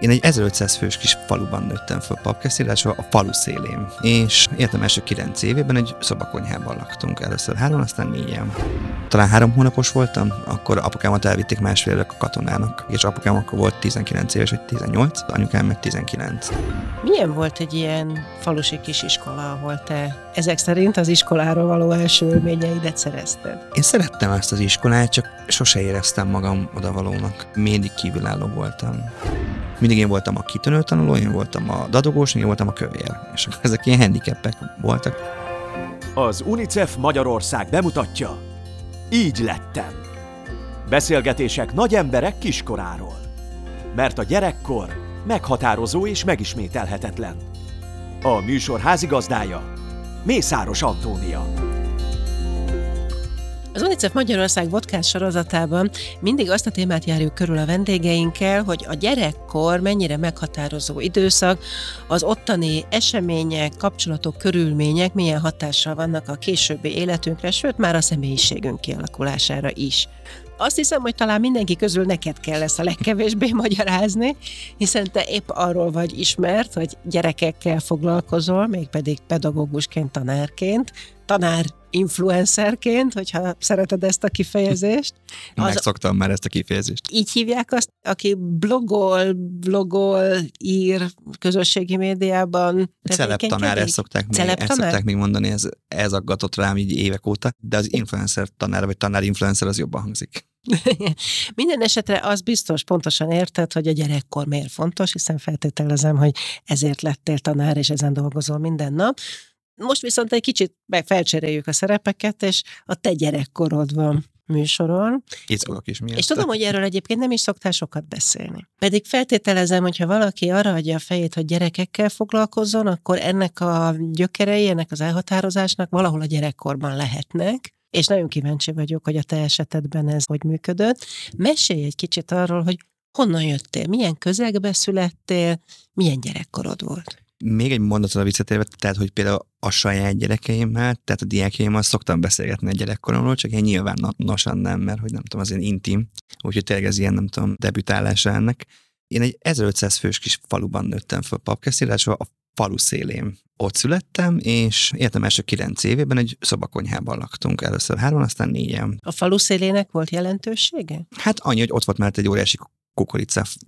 Én egy 1500 fős kis faluban nőttem fel papkeszélásra, a falu szélén. És életem első 9 évében egy szobakonyhában laktunk. Először három, aztán négyen. Talán három hónapos voltam, akkor apukámat elvitték másfél évek a katonának. És apukám akkor volt 19 éves, vagy 18, anyukám meg 19. Milyen volt egy ilyen falusi kis iskola, ahol te ezek szerint az iskoláról való első élményeidet szerezted? Én szerettem ezt az iskolát, csak sose éreztem magam odavalónak. Mindig kívülálló voltam mindig én voltam a kitűnő tanuló, én voltam a dadogós, én voltam a kövér. És ezek ilyen handicapek voltak. Az UNICEF Magyarország bemutatja Így lettem. Beszélgetések nagy emberek kiskoráról. Mert a gyerekkor meghatározó és megismételhetetlen. A műsor házigazdája Mészáros Antónia. Az UNICEF Magyarország podcast sorozatában mindig azt a témát járjuk körül a vendégeinkkel, hogy a gyerekkor mennyire meghatározó időszak, az ottani események, kapcsolatok, körülmények milyen hatással vannak a későbbi életünkre, sőt már a személyiségünk kialakulására is. Azt hiszem, hogy talán mindenki közül neked kell ezt a legkevésbé magyarázni, hiszen te épp arról vagy ismert, hogy gyerekekkel foglalkozol, mégpedig pedagógusként, tanárként, tanár influencerként, hogyha szereted ezt a kifejezést. Az, Megszoktam már ezt a kifejezést. Így hívják azt, aki blogol, blogol, ír közösségi médiában. Celebtanár, ezt szokták, még, ezt szokták még mondani, ez, ez aggatott rám így évek óta, de az influencer tanár, vagy tanár influencer az jobban hangzik. Minden esetre az biztos pontosan érted, hogy a gyerekkor miért fontos, hiszen feltételezem, hogy ezért lettél tanár, és ezen dolgozol minden nap. Most viszont egy kicsit felcseréljük a szerepeket, és a te gyerekkorod van műsoron. Izgulok is miért. És tudom, hogy erről egyébként nem is szoktál sokat beszélni. Pedig feltételezem, hogyha valaki arra adja a fejét, hogy gyerekekkel foglalkozzon, akkor ennek a gyökerei, ennek az elhatározásnak valahol a gyerekkorban lehetnek, és nagyon kíváncsi vagyok, hogy a te esetedben ez hogy működött. Mesélj egy kicsit arról, hogy honnan jöttél, milyen közegbe születtél, milyen gyerekkorod volt. Még egy mondatot a visszatérve, tehát, hogy például a saját gyerekeimmel, tehát a diákjaimmal szoktam beszélgetni a gyerekkoromról, csak én nyilvánosan nem, mert hogy nem tudom, az én intim, úgyhogy tényleg ez ilyen, nem tudom, debütálása ennek. Én egy 1500 fős kis faluban nőttem fel papkeszélásra, a falu szélén. Ott születtem, és életem első kilenc évében egy szobakonyhában laktunk. Először három, aztán négyen. A falu szélének volt jelentősége? Hát annyi, hogy ott volt már egy óriási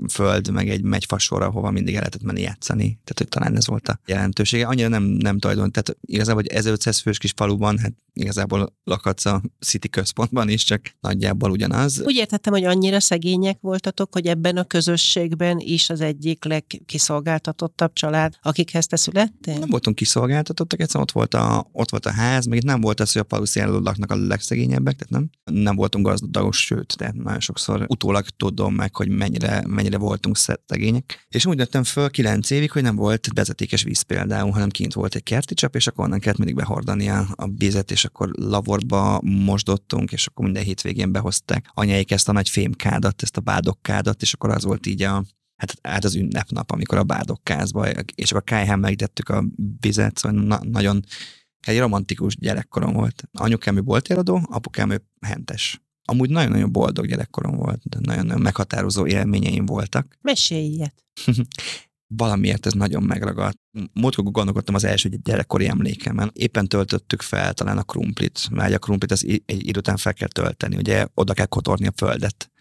föld, meg egy megyfasor, ahova mindig el lehetett menni játszani. Tehát, hogy talán ez volt a jelentősége. Annyira nem, nem tulajdon, tehát igazából, hogy 1500 fős kis faluban, hát igazából lakatsz a City központban is, csak nagyjából ugyanaz. Úgy értettem, hogy annyira szegények voltatok, hogy ebben a közösségben is az egyik legkiszolgáltatottabb család, akikhez te születtél? Nem voltunk kiszolgáltatottak, egyszerűen ott volt a, ott volt a ház, még itt nem volt az, hogy a falu laknak a legszegényebbek, tehát nem, nem voltunk gazdagos, sőt, de nagyon sokszor utólag tudom meg, hogy mennyire, mennyire voltunk szegények. És úgy nőttem föl kilenc évig, hogy nem volt vezetékes víz például, hanem kint volt egy kerti csap, és akkor onnan kellett mindig behordani a, a vizet, és akkor lavorba mosdottunk, és akkor minden hétvégén behozták anyáik ezt a nagy fémkádat, ezt a bádokkádat, és akkor az volt így a, hát, hát az ünnepnap, amikor a bádokkázba, és akkor kájhán megítettük a vizet, szóval na, nagyon egy romantikus gyerekkorom volt. Anyukám ő boltéradó, apukám ő hentes. Amúgy nagyon-nagyon boldog gyerekkorom volt, de nagyon-nagyon meghatározó élményeim voltak. Mesélj ilyet. Valamiért ez nagyon megragadt. Múltkor gondolkodtam az első gyerekkori emlékemen. Éppen töltöttük fel talán a krumplit, mert a krumplit az egy idő után fel kell tölteni, ugye oda kell kotorni a földet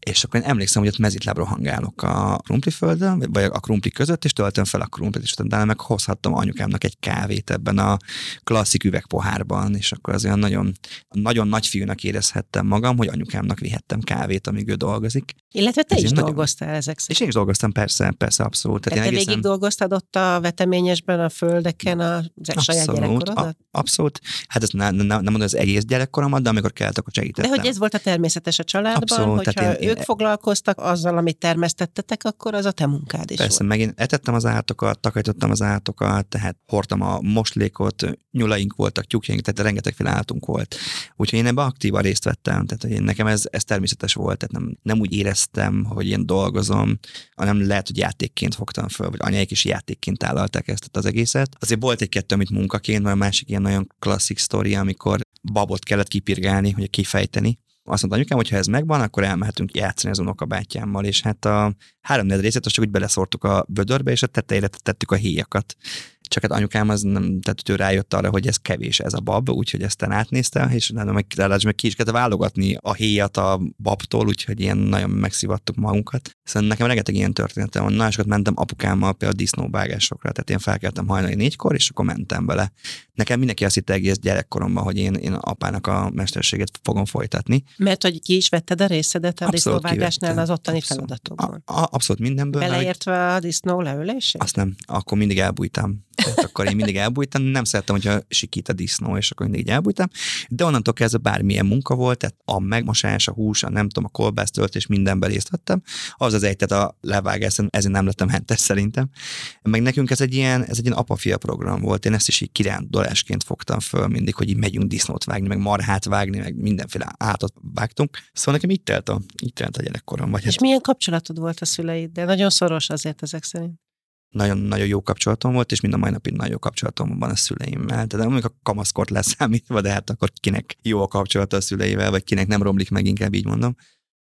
és akkor én emlékszem, hogy ott mezitlábra hangálok a krumpliföldön, vagy a krumpli között, és töltöm fel a krumplit, és utána meg hozhattam anyukámnak egy kávét ebben a klasszik üvegpohárban, és akkor az olyan nagyon, nagyon nagy fiúnak érezhettem magam, hogy anyukámnak vihettem kávét, amíg ő dolgozik. Illetve te Ez is dolgoztál nagyon... ezek szerint. És én is dolgoztam, persze, persze, abszolút. Tehát te egészen... végig dolgoztad ott a veteményesben, a földeken a abszolút, saját gyerekkorodat? A, abszolút. Hát ezt nem, nem, nem mondom az egész gyerekkoromat, de amikor kellett, akkor segítettem. De hogy ez volt a természetes a családban, abszolút, hogyha én, ők foglalkoztak azzal, amit termesztettetek, akkor az a te munkád is Persze, volt. megint etettem az állatokat, takarítottam az állatokat, tehát hordtam a moslékot, nyulaink voltak, tyúkjaink, tehát rengetegféle állatunk volt. Úgyhogy én ebben aktívan részt vettem, tehát hogy én, nekem ez, ez természetes volt, tehát nem, nem úgy éreztem, hogy én dolgozom, hanem lehet, hogy játékként fogtam föl, vagy anyáik is játékként tálalták ezt az egészet. Azért volt egy-kettő, amit munkaként, vagy a másik ilyen nagyon klasszik sztori, amikor babot kellett kipirgálni, hogy kifejteni, Azt mondta anyukám, hogy ha ez megvan, akkor elmehetünk játszani az unokabátyámmal, és hát a három részét azt csak úgy beleszortuk a vödörbe, és a tetejére tettük a héjakat csak hát anyukám az nem, tehát ő rájött arra, hogy ez kevés ez a bab, úgyhogy ezt átnézte, és nem, meg, meg ki is kellett válogatni a héjat a babtól, úgyhogy ilyen nagyon megszivattuk magunkat. Szóval nekem rengeteg ilyen történetem van. Nagyon sokat mentem apukámmal például disznóvágásokra, tehát én felkeltem hajnali négykor, és akkor mentem bele. Nekem mindenki azt hitte egész gyerekkoromban, hogy én, én apának a mesterséget fogom folytatni. Mert hogy ki is vetted a részedet a disznóvágásnál az ottani abszolút, feladatokban? A, a, abszolút mindenből. Beleértve a disznó leülését? Azt nem, akkor mindig elbújtam. Tehát akkor én mindig elbújtam, nem szerettem, hogyha sikít a disznó, és akkor mindig elbújtam. De onnantól kezdve bármilyen munka volt, tehát a megmosás, a hús, a nem tudom, a kolbászt és mindenben részt vettem. Az az egy, tehát a levágás, ezért nem lettem hentes szerintem. Meg nekünk ez egy ilyen, ez egy ilyen apa program volt. Én ezt is így kirándulásként fogtam föl mindig, hogy így megyünk disznót vágni, meg marhát vágni, meg mindenféle átot vágtunk. Szóval nekem itt telt a, itt telt a gyerekkorom. Vagy és hát... milyen kapcsolatod volt a szüleiddel? Nagyon szoros azért ezek szerint nagyon-nagyon jó kapcsolatom volt, és mind a mai napig nagyon jó kapcsolatom van a szüleimmel. Tehát mondjuk a kamaszkort leszámítva, de hát akkor kinek jó a kapcsolata a szüleivel, vagy kinek nem romlik meg, inkább így mondom.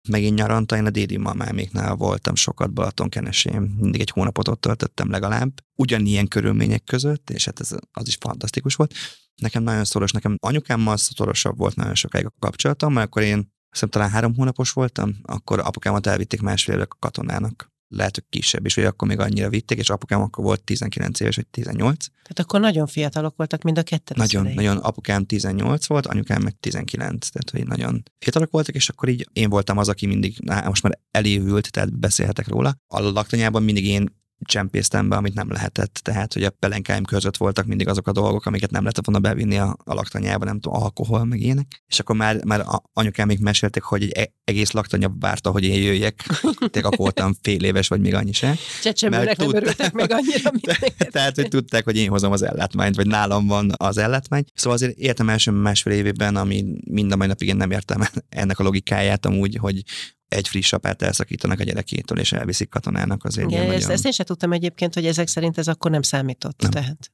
Meg én nyaranta, én a dédi mamáméknál voltam sokat Balatonkenesén, mindig egy hónapot ott töltöttem legalább, ugyanilyen körülmények között, és hát ez az is fantasztikus volt. Nekem nagyon szoros, nekem anyukámmal szorosabb volt nagyon sokáig a kapcsolatom, mert akkor én azt talán három hónapos voltam, akkor apukámat elvitték másfél évek a katonának lehet, hogy kisebb is, vagy akkor még annyira vitték, és apukám akkor volt 19 éves, vagy 18. Tehát akkor nagyon fiatalok voltak mind a ketten. Nagyon, nagyon. Apukám 18 volt, anyukám meg 19, tehát hogy nagyon fiatalok voltak, és akkor így én voltam az, aki mindig, most már elévült, tehát beszélhetek róla. A laktanyában mindig én csempésztem be, amit nem lehetett. Tehát, hogy a pelenkáim között voltak mindig azok a dolgok, amiket nem lehetett volna bevinni a, a laktanyába, nem tudom, alkohol, meg ilyenek. És akkor már, már anyukám még mesélték, hogy egy e, egész laktanya várta, hogy én jöjjek. Tehát akkor voltam fél éves, vagy még annyi se. Csecsemőnek nem örültek meg annyira, mint Tehát, hogy tudták, hogy én hozom az ellátmányt, vagy nálam van az ellátmány. Szóval azért értem első másfél évében, ami mind a mai napig én nem értem ennek a logikáját amúgy, hogy, egy friss apát elszakítanak a gyerekétől, és elviszik katonának azért. Igen, ezt, nagyon... ezt én sem tudtam egyébként, hogy ezek szerint ez akkor nem számított. Nem. Tehát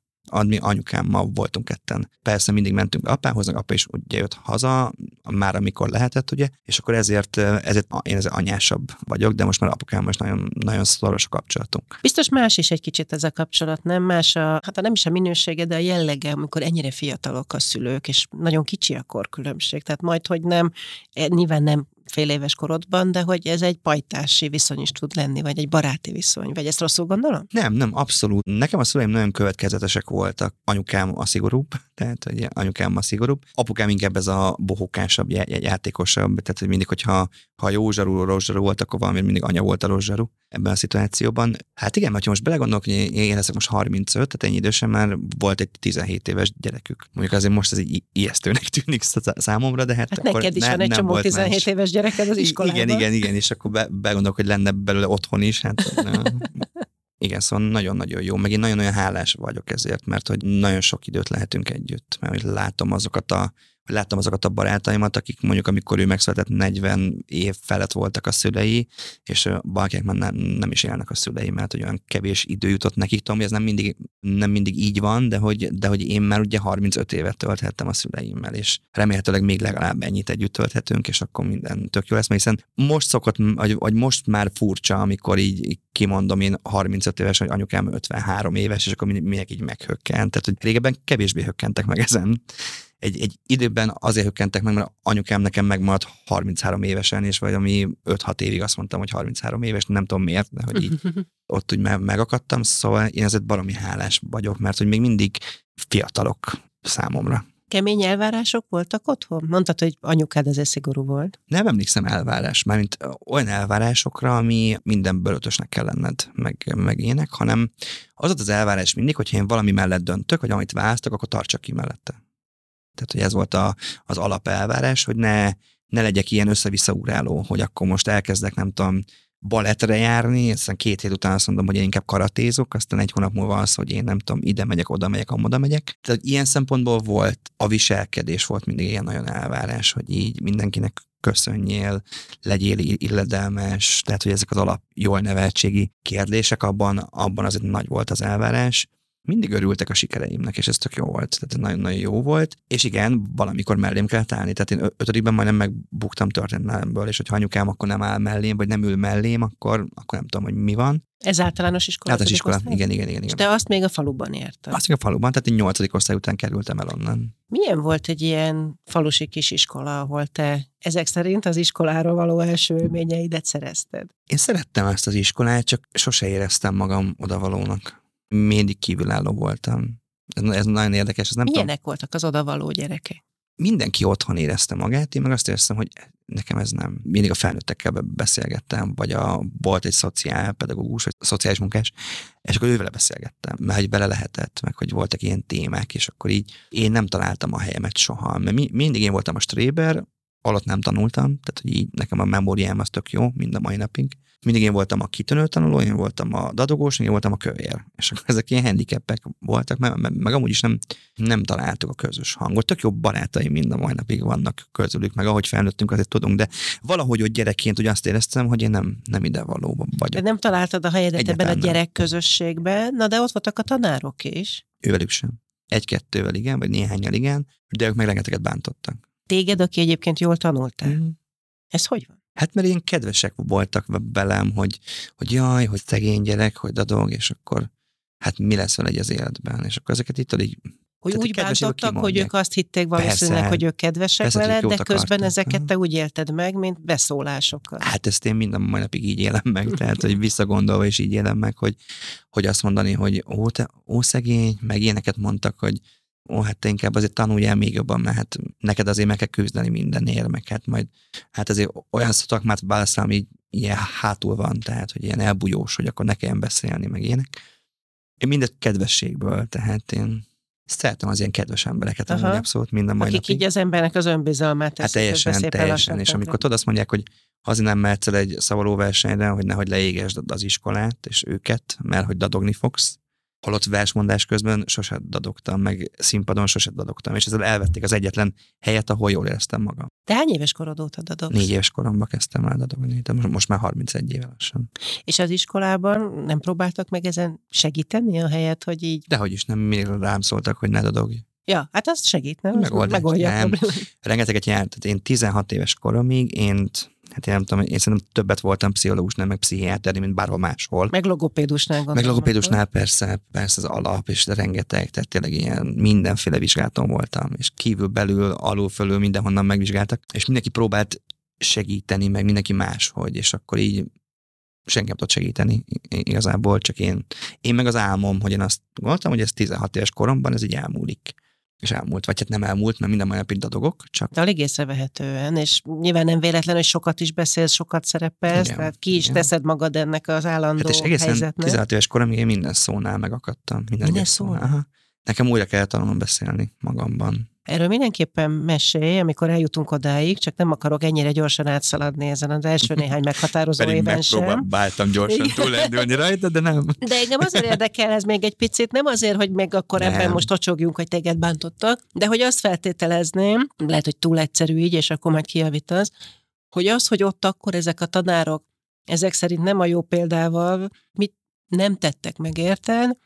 mi anyukámmal voltunk ketten. Persze mindig mentünk apához, apa is ugye jött haza, már amikor lehetett, ugye, és akkor ezért, ezért én ez anyásabb vagyok, de most már apukám most nagyon, nagyon szoros a kapcsolatunk. Biztos más is egy kicsit ez a kapcsolat, nem? Más a, hát nem is a minősége, de a jellege, amikor ennyire fiatalok a szülők, és nagyon kicsi a korkülönbség. Tehát majd, hogy nem, e, nyilván nem fél éves korodban, de hogy ez egy pajtási viszony is tud lenni, vagy egy baráti viszony, vagy ezt rosszul gondolom? Nem, nem, abszolút. Nekem a szüleim nagyon következetesek voltak. Anyukám a szigorúbb, tehát hogy anyukám a szigorúbb. Apukám inkább ez a bohókásabb, játékosabb, tehát hogy mindig, hogyha ha jó zsarú, rossz zsarú volt, akkor valami mindig anya volt a rossz zsarú ebben a szituációban. Hát igen, mert ha most belegondolok, hogy én leszek most 35, tehát ennyi idősen már volt egy 17 éves gyerekük. Mondjuk azért most ez egy ijesztőnek tűnik számomra, de hát, hát akkor neked is ne, van egy csomó 17 más. éves gyereked az iskolában. Igen, igen, igen, és akkor be, begondolok, hogy lenne belőle otthon is. Hát, igen, szóval nagyon-nagyon jó, meg én nagyon-nagyon hálás vagyok ezért, mert hogy nagyon sok időt lehetünk együtt, mert látom azokat a láttam azokat a barátaimat, akik mondjuk amikor ő megszületett 40 év felett voltak a szülei, és valakinek már nem, nem is élnek a szülei, mert hogy olyan kevés idő jutott nekik. Tudom, hogy ez nem mindig, nem mindig így van, de hogy, de hogy én már ugye 35 évet tölthettem a szüleimmel, és remélhetőleg még legalább ennyit együtt tölthetünk, és akkor minden tök jó lesz, mert hiszen most szokott, vagy, vagy most már furcsa, amikor így kimondom én 35 éves, hogy anyukám 53 éves, és akkor minek így meghökkent. Tehát, hogy régebben kevésbé hökkentek meg ezen egy, egy időben azért hökkentek meg, mert anyukám nekem megmaradt 33 évesen, és vagy ami 5-6 évig azt mondtam, hogy 33 éves, nem tudom miért, de hogy így ott úgy megakadtam, szóval én ezért baromi hálás vagyok, mert hogy még mindig fiatalok számomra. Kemény elvárások voltak otthon? Mondtad, hogy anyukád ezért szigorú volt. Nem emlékszem elvárás, mármint olyan elvárásokra, ami minden bölötösnek kell lenned, meg, meg ének, hanem az az elvárás mindig, hogyha én valami mellett döntök, hogy amit választok, akkor tartsak ki mellette. Tehát, hogy ez volt a, az alapelvárás, hogy ne, ne legyek ilyen össze-vissza ugráló, hogy akkor most elkezdek, nem tudom, balettre járni, aztán két hét után azt mondom, hogy én inkább karatézok, aztán egy hónap múlva az, hogy én nem tudom, ide megyek, oda megyek, amoda megyek. Tehát ilyen szempontból volt, a viselkedés volt mindig ilyen nagyon elvárás, hogy így mindenkinek köszönjél, legyél illedelmes, tehát hogy ezek az alap jól neveltségi kérdések, abban, abban azért nagy volt az elvárás mindig örültek a sikereimnek, és ez tök jó volt. Tehát nagyon-nagyon jó volt. És igen, valamikor mellém kellett állni. Tehát én ötödikben majdnem megbuktam történelemből, és hogyha anyukám akkor nem áll mellém, vagy nem ül mellém, akkor, akkor nem tudom, hogy mi van. Ez általános iskola? Általános iskola, igen, igen, igen, igen. De azt még a faluban értem. Azt még a faluban, tehát én nyolcadik osztály után kerültem el onnan. Milyen volt egy ilyen falusi kis iskola, ahol te ezek szerint az iskoláról való első élményeidet szerezted? Én szerettem ezt az iskolát, csak sose éreztem magam odavalónak mindig kívülálló voltam. Ez, ez nagyon érdekes. Ez nem Milyenek tudom. voltak az odavaló gyerekek? Mindenki otthon érezte magát, én meg azt éreztem, hogy nekem ez nem. Mindig a felnőttekkel beszélgettem, vagy a, volt egy szociálpedagógus, vagy szociális munkás, és akkor ővele beszélgettem, mert hogy bele lehetett, meg hogy voltak ilyen témák, és akkor így én nem találtam a helyemet soha, mert mi, mindig én voltam a stréber, alatt nem tanultam, tehát hogy így nekem a memóriám az tök jó, mind a mai napig mindig én voltam a kitönő tanuló, én voltam a dadogós, én voltam a kövér. És akkor ezek ilyen handicapek voltak, meg, meg, meg amúgy is nem, nem találtuk a közös hangot. Tök jó barátaim mind a mai napig vannak közülük, meg ahogy felnőttünk, azért tudunk, de valahogy ott gyerekként úgy azt éreztem, hogy én nem, nem ide való vagyok. De nem találtad a helyedet ebben a gyerek közösségben, na de ott voltak a tanárok is. Ővelük sem. Egy-kettővel igen, vagy néhányal igen, de ők meg rengeteget bántottak. Téged, aki egyébként jól tanultál. Mm. Ez hogy van? Hát mert ilyen kedvesek voltak velem, hogy, hogy jaj, hogy szegény gyerek, hogy dadog, és akkor hát mi lesz vele egy az életben. És akkor ezeket itt így hogy Tehát úgy bántottak, hogy ők azt hitték valószínűleg, persze, hogy ők kedvesek persze, veled, de közben akartak. ezeket te úgy élted meg, mint beszólásokat. Hát ezt én minden mai napig így élem meg, tehát hogy visszagondolva is így élem meg, hogy, hogy azt mondani, hogy ó, te, ó szegény, meg ilyeneket mondtak, hogy ó, hát te inkább azért tanuljál még jobban, mert hát neked azért meg kell küzdeni mindenért, meg hát majd, hát azért olyan szakmát válaszol, ami ilyen hátul van, tehát, hogy ilyen elbújós, hogy akkor ne kelljen beszélni, meg ilyenek. Én mindet kedvességből, tehát én szeretem az ilyen kedves embereket, amúgy abszolút minden mai Akik napig. így az embernek az önbizalmát Hát teljesen, teljesen, és amikor tudod, azt mondják, hogy azért nem mehetsz el egy szavalóversenyre, hogy nehogy leégesd az iskolát és őket, mert hogy dadogni fogsz, holott versmondás közben sose dadogtam, meg színpadon sose dadogtam, és ezzel elvették az egyetlen helyet, ahol jól éreztem magam. De hány éves korod óta dadogsz? Négy éves koromban kezdtem el dadogni, de most már 31 éve lassan. És az iskolában nem próbáltak meg ezen segíteni a helyet, hogy így... Dehogy is nem, mindig rám szóltak, hogy ne dadogj. Ja, hát azt segít, nem? Megoldás, megoldja nem. Rengeteget járt, tehát én 16 éves koromig, én hát én nem tudom, én szerintem többet voltam pszichológusnál, meg pszichiáterni, mint bárhol máshol. Meg logopédusnál gondolom. Meg logopédusnál persze, persze az alap, és de rengeteg, tehát tényleg ilyen mindenféle vizsgálaton voltam, és kívül, belül, alul, fölül, mindenhonnan megvizsgáltak, és mindenki próbált segíteni, meg mindenki máshogy, és akkor így senki nem tudott segíteni igazából, csak én. Én meg az álmom, hogy én azt gondoltam, hogy ez 16 éves koromban ez így elmúlik és elmúlt, vagy hát nem elmúlt, mert minden mai napig dadogok. Csak... De alig észrevehetően, és nyilván nem véletlen, hogy sokat is beszélsz, sokat szerepelsz, igen, tehát ki is igen. teszed magad ennek az állandó hát és egészen helyzetnek. 16 éves koromig én minden szónál megakadtam. Minden, minden szónál? Aha. Nekem újra kellett tanulnom beszélni magamban. Erről mindenképpen mesélj, amikor eljutunk odáig, csak nem akarok ennyire gyorsan átszaladni ezen az első néhány meghatározó Pedig éven sem. Báltam gyorsan túlendülni rajta, de nem. De engem azért érdekel ez még egy picit, nem azért, hogy meg akkor nem. ebben most tocsogjunk, hogy téged bántottak, de hogy azt feltételezném, lehet, hogy túl egyszerű így, és akkor majd kijavítasz, hogy az, hogy ott akkor ezek a tanárok ezek szerint nem a jó példával, mit nem tettek meg, érted?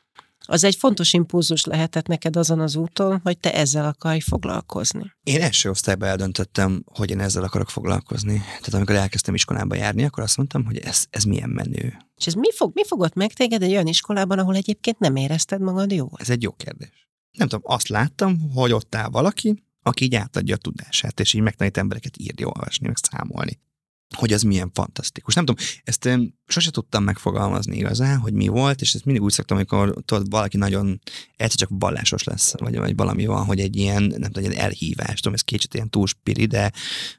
Az egy fontos impulzus lehetett neked azon az úton, hogy te ezzel akarj foglalkozni. Én első osztályban eldöntöttem, hogy én ezzel akarok foglalkozni. Tehát amikor elkezdtem iskolába járni, akkor azt mondtam, hogy ez, ez milyen menő. És ez mi, fog, mi fogott meg téged egy olyan iskolában, ahol egyébként nem érezted magad jól? Ez egy jó kérdés. Nem tudom, azt láttam, hogy ott áll valaki, aki így átadja a tudását, és így megtanít embereket írni, olvasni, meg számolni hogy az milyen fantasztikus. Nem tudom, ezt én sose tudtam megfogalmazni igazán, hogy mi volt, és ezt mindig úgy szoktam, amikor tudod, valaki nagyon egyszer csak vallásos lesz, vagy, vagy valami van, hogy egy ilyen, nem tudom, egy elhívás, tudom, ez kicsit ilyen túl spiri, de,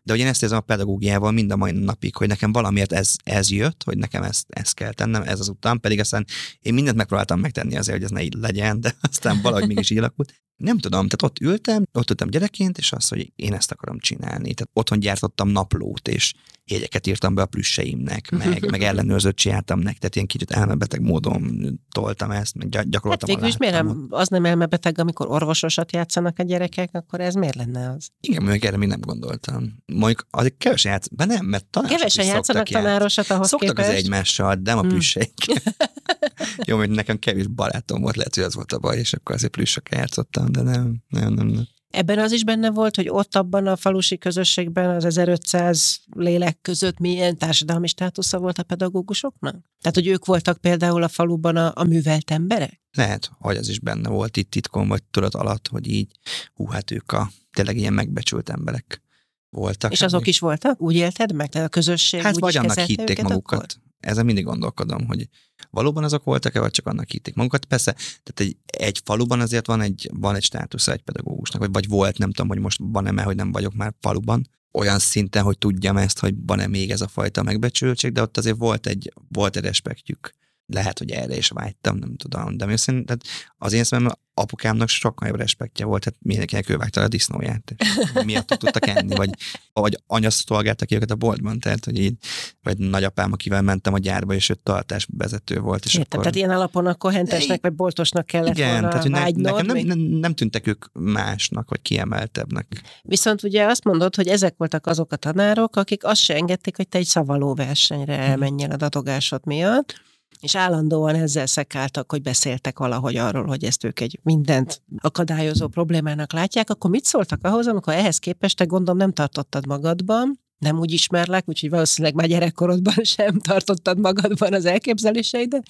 de hogy én ezt érzem a pedagógiával mind a mai napig, hogy nekem valamiért ez, ez jött, hogy nekem ezt, ezt kell tennem, ez az utam, pedig aztán én mindent megpróbáltam megtenni azért, hogy ez ne így legyen, de aztán valahogy mégis így alakult. Nem tudom, tehát ott ültem, ott ültem gyerekként, és azt, hogy én ezt akarom csinálni. Tehát otthon gyártottam naplót, és jegyeket írtam be a plüsseimnek, meg, meg ellenőrzött csináltam nek, tehát ilyen kicsit elmebeteg módon toltam ezt, meg gyakoroltam hát végül is miért nem, az nem elmebeteg, amikor orvososat játszanak a gyerekek, akkor ez miért lenne az? Igen, még erre még nem gondoltam. Mondjuk azért kevesen játszanak, nem, mert tanársat Kevesen játszanak tanárosat ahhoz Szoktak képest. az egymással, de nem a hmm. plüsseik. Jó, hogy nekem kevés barátom volt, lehet, hogy az volt a baj, és akkor azért plüssökkel játszottam, de nem, nem, nem, nem. Ebben az is benne volt, hogy ott abban a falusi közösségben az 1500 lélek között milyen társadalmi státusza volt a pedagógusoknak? Tehát, hogy ők voltak például a faluban a, a művelt emberek? Lehet, hogy az is benne volt itt titkon, vagy tudat alatt, hogy így, hú, hát ők a tényleg ilyen megbecsült emberek voltak. És azok is voltak? Úgy élted meg? Tehát a közösség Hát úgy vagy annak hitték magukat. Akkor? Ezen mindig gondolkodom, hogy valóban azok voltak-e, vagy csak annak hitték magukat. Persze, tehát egy, egy faluban azért van egy, van egy státusza egy pedagógusnak, vagy, vagy volt, nem tudom, hogy most van-e, mert hogy nem vagyok már faluban, olyan szinten, hogy tudjam ezt, hogy van-e még ez a fajta megbecsültség, de ott azért volt egy, volt egy respektjük. Lehet, hogy erre is vágytam, nem tudom. De szerintem tehát az én szemem apukámnak sokkal jobb respektje volt, tehát mindenkinek ő vágta a disznóját. és Miatt tudtak enni, vagy, vagy anya szolgálta ki őket a boltban, tehát, hogy így, vagy nagyapám, akivel mentem a gyárba, és ő tartás vezető volt. És Értem, akkor... tehát ilyen alapon akkor hentesnek vagy boltosnak kellett igen, volna tehát hogy ne, vágynod, nekem nem, nem, nem, tűntek ők másnak, vagy kiemeltebbnek. Viszont ugye azt mondod, hogy ezek voltak azok a tanárok, akik azt se engedték, hogy te egy szavaló versenyre Mhm. elmenjél a datogásod miatt, és állandóan ezzel szekáltak, hogy beszéltek valahogy arról, hogy ezt ők egy mindent akadályozó problémának látják, akkor mit szóltak ahhoz, amikor ehhez képest te gondolom nem tartottad magadban, nem úgy ismerlek, úgyhogy valószínűleg már gyerekkorodban sem tartottad magadban az elképzeléseidet,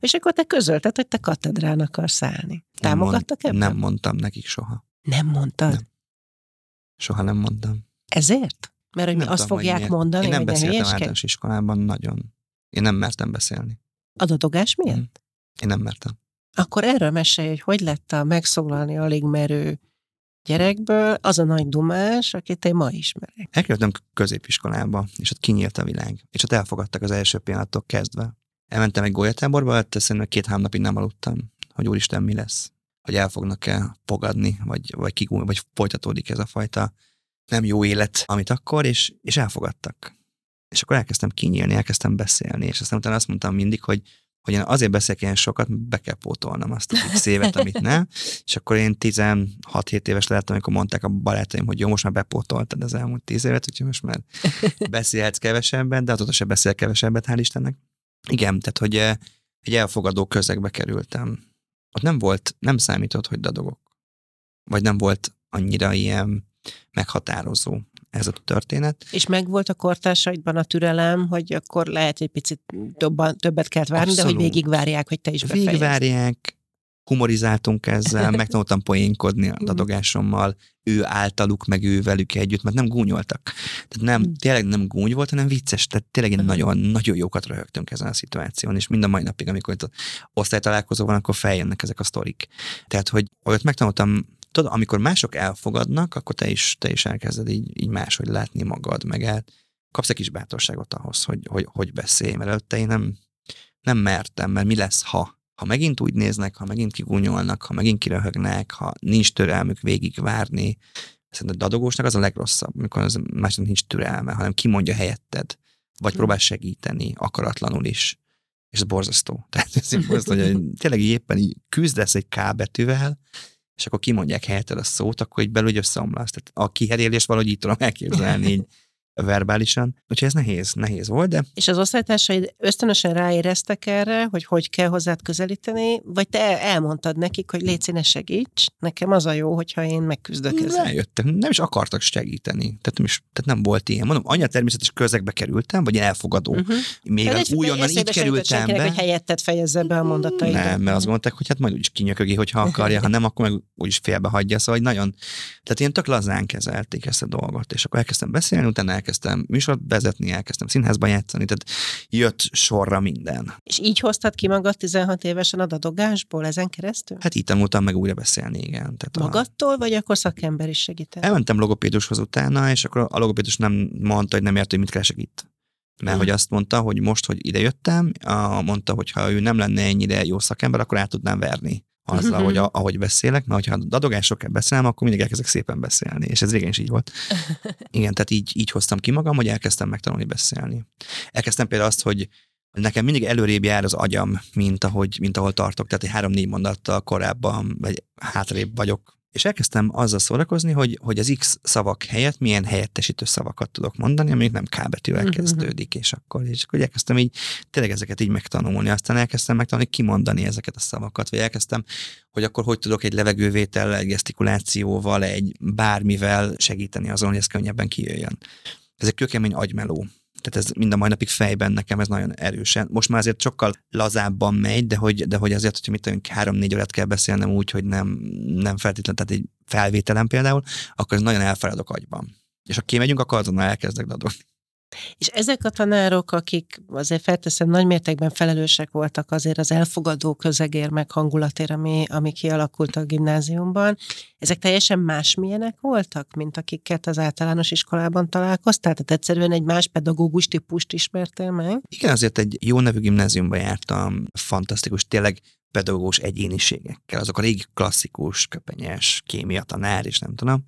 és akkor te közölted, hogy te katedrán akarsz állni. Nem Támogattak mond, ebben? Nem mondtam nekik soha. Nem mondtad? Nem. Soha nem mondtam. Ezért? Mert hogy Nem azt tudom, hogy fogják miért. mondani, Én nem hogy beszéltem általános iskolában nagyon. Én nem mertem beszélni. Adatogás miatt? Mm. Én nem mertem. Akkor erről mesélj, hogy hogy lett a megszólalni alig merő gyerekből az a nagy dumás, akit én ma ismerek. Elkerültem középiskolába, és ott kinyílt a világ. És ott elfogadtak az első pillanattól kezdve. Elmentem egy golyatáborba, hát szerintem két-három napig nem aludtam, hogy úristen, mi lesz. Hogy el fognak-e fogadni, vagy, vagy, kigul, vagy folytatódik ez a fajta nem jó élet, amit akkor, és, és elfogadtak. És akkor elkezdtem kinyílni, elkezdtem beszélni, és aztán utána azt mondtam mindig, hogy hogy én azért beszélek ilyen sokat, be kell pótolnom azt a x évet, amit nem. És akkor én 16-7 éves lehettem, amikor mondták a barátaim, hogy jó, most már bepótoltad az elmúlt 10 évet, úgyhogy most már beszélhetsz kevesebben, de azóta se beszél kevesebbet, hál' Istennek. Igen, tehát hogy eh, egy elfogadó közegbe kerültem. Ott nem volt, nem számított, hogy dadogok. Vagy nem volt annyira ilyen meghatározó ez a történet. És megvolt a kortársaidban a türelem, hogy akkor lehet, hogy picit többen, többet kellett várni, de hogy Abszolút. végigvárják, hogy te is befejezd. Végigvárják, humorizáltunk ezzel, megtanultam poénkodni a dadogásommal, ő általuk, meg ő velük együtt, mert nem gúnyoltak. Tehát nem, Mm. tényleg nem gúny volt, hanem vicces, tehát tényleg Mhm. nagyon, nagyon jókat röhögtünk ezen a szituáción, és mind a mai napig, amikor itt osztálytalálkozó van, akkor feljönnek ezek a sztorik. Tehát, hogy olyat megtanultam, tudod, amikor mások elfogadnak, akkor te is, te is elkezded így, így máshogy látni magad, meg el, kapsz egy kis bátorságot ahhoz, hogy, hogy, hogy beszélj, mert előtte én nem, nem mertem, mert mi lesz, ha? Ha megint úgy néznek, ha megint kigúnyolnak, ha megint kiröhögnek, ha nincs türelmük végig várni. Szerintem a dadogósnak az a legrosszabb, amikor az másnak nincs türelme, hanem kimondja helyetted, vagy próbál segíteni, akaratlanul is. És ez borzasztó. Tehát ez borzasztó, hogy tényleg éppen így küzdesz egy K betűvel, és akkor kimondják helyetted a szót, akkor így belül összeomlasz. Tehát a kiherélés valahogy így tudom elképzelni így verbálisan. Úgyhogy ez nehéz, nehéz volt, de És az osztálytársaid ösztönösen ráéreztek erre, hogy hogy kell hozzád közelíteni, vagy te elmondtad nekik, hogy légy ne segíts, nekem az a jó, hogyha én megküzdök ezzel. rájöttek, nem is akartak segíteni. Tehát nem, is, tehát nem volt ilyen. Mondom, anya természetes közegbe kerültem, vagy elfogadó. Uh-huh. Még az újonnan így kerültem be. hogy helyetted fejezze be a mondataidat. Nem, mert azt gondolták, hogy hát majd úgyis kinyökögi, hogyha akarja, ha nem, akkor meg úgyis félbe hagyja. Szóval hogy nagyon, tehát ilyen tök lazán kezelték ezt a dolgot. És akkor elkezdtem beszélni, utána elkezdtem műsort vezetni, elkezdtem színházban játszani, tehát jött sorra minden. És így hoztad ki magad 16 évesen a dadogásból ezen keresztül? Hát így tanultam meg újra beszélni, igen. Tehát a, Magadtól, vagy akkor szakember is segített? elmentem logopédushoz utána, és akkor a logopédus nem mondta, hogy nem érte, hogy mit keresek itt. Mert Mhm. hogy azt mondta, hogy most, hogy ide jöttem, a, mondta, hogy ha ő nem lenne ennyire jó szakember, akkor át tudnám verni azzal, hogy a, ahogy beszélek, mert hogyha dadogásokkal beszélem, akkor mindig elkezdek szépen beszélni, és ez régen is így volt. Igen, tehát így, így hoztam ki magam, hogy elkezdtem megtanulni beszélni. Elkezdtem például azt, hogy nekem mindig előrébb jár az agyam, mint, ahogy, mint ahol tartok. Tehát egy három-négy mondattal korábban, vagy hátrébb vagyok, És elkezdtem azzal szórakozni, hogy, hogy az X szavak helyett milyen helyettesítő szavakat tudok mondani, amik nem K betűvel Mhm. kezdődik, és akkor, és akkor elkezdtem így tényleg ezeket így megtanulni. Aztán elkezdtem megtanulni kimondani ezeket a szavakat, vagy elkezdtem, hogy akkor hogy tudok egy levegővétellel, egy gesztikulációval, egy bármivel segíteni azon, hogy ez könnyebben kijöjjön. Ez egy kőkemény agymeló. Tehát ez mind a mai napig fejben nekem ez nagyon erősen. Most már azért sokkal lazábban megy, de hogy, de hogy azért, hogyha mit tudom, három-négy órát kell beszélnem úgy, hogy nem, nem feltétlenül, tehát egy felvételem például, akkor ez nagyon elfáradok agyban. És ha kimegyünk, akkor azonnal elkezdek dadogni. És ezek a tanárok, akik azért felteszem nagy mértékben felelősek voltak azért az elfogadó közegér meg hangulatért, ami, ami kialakult a gimnáziumban, ezek teljesen másmilyenek voltak, mint akiket az általános iskolában találkoztál? Tehát egyszerűen egy más pedagógus típust ismertél meg? Igen, azért egy jó nevű gimnáziumba jártam, fantasztikus, tényleg pedagógus egyéniségekkel, azok a régi klasszikus, köpenyes, kémia tanár, és nem tudom,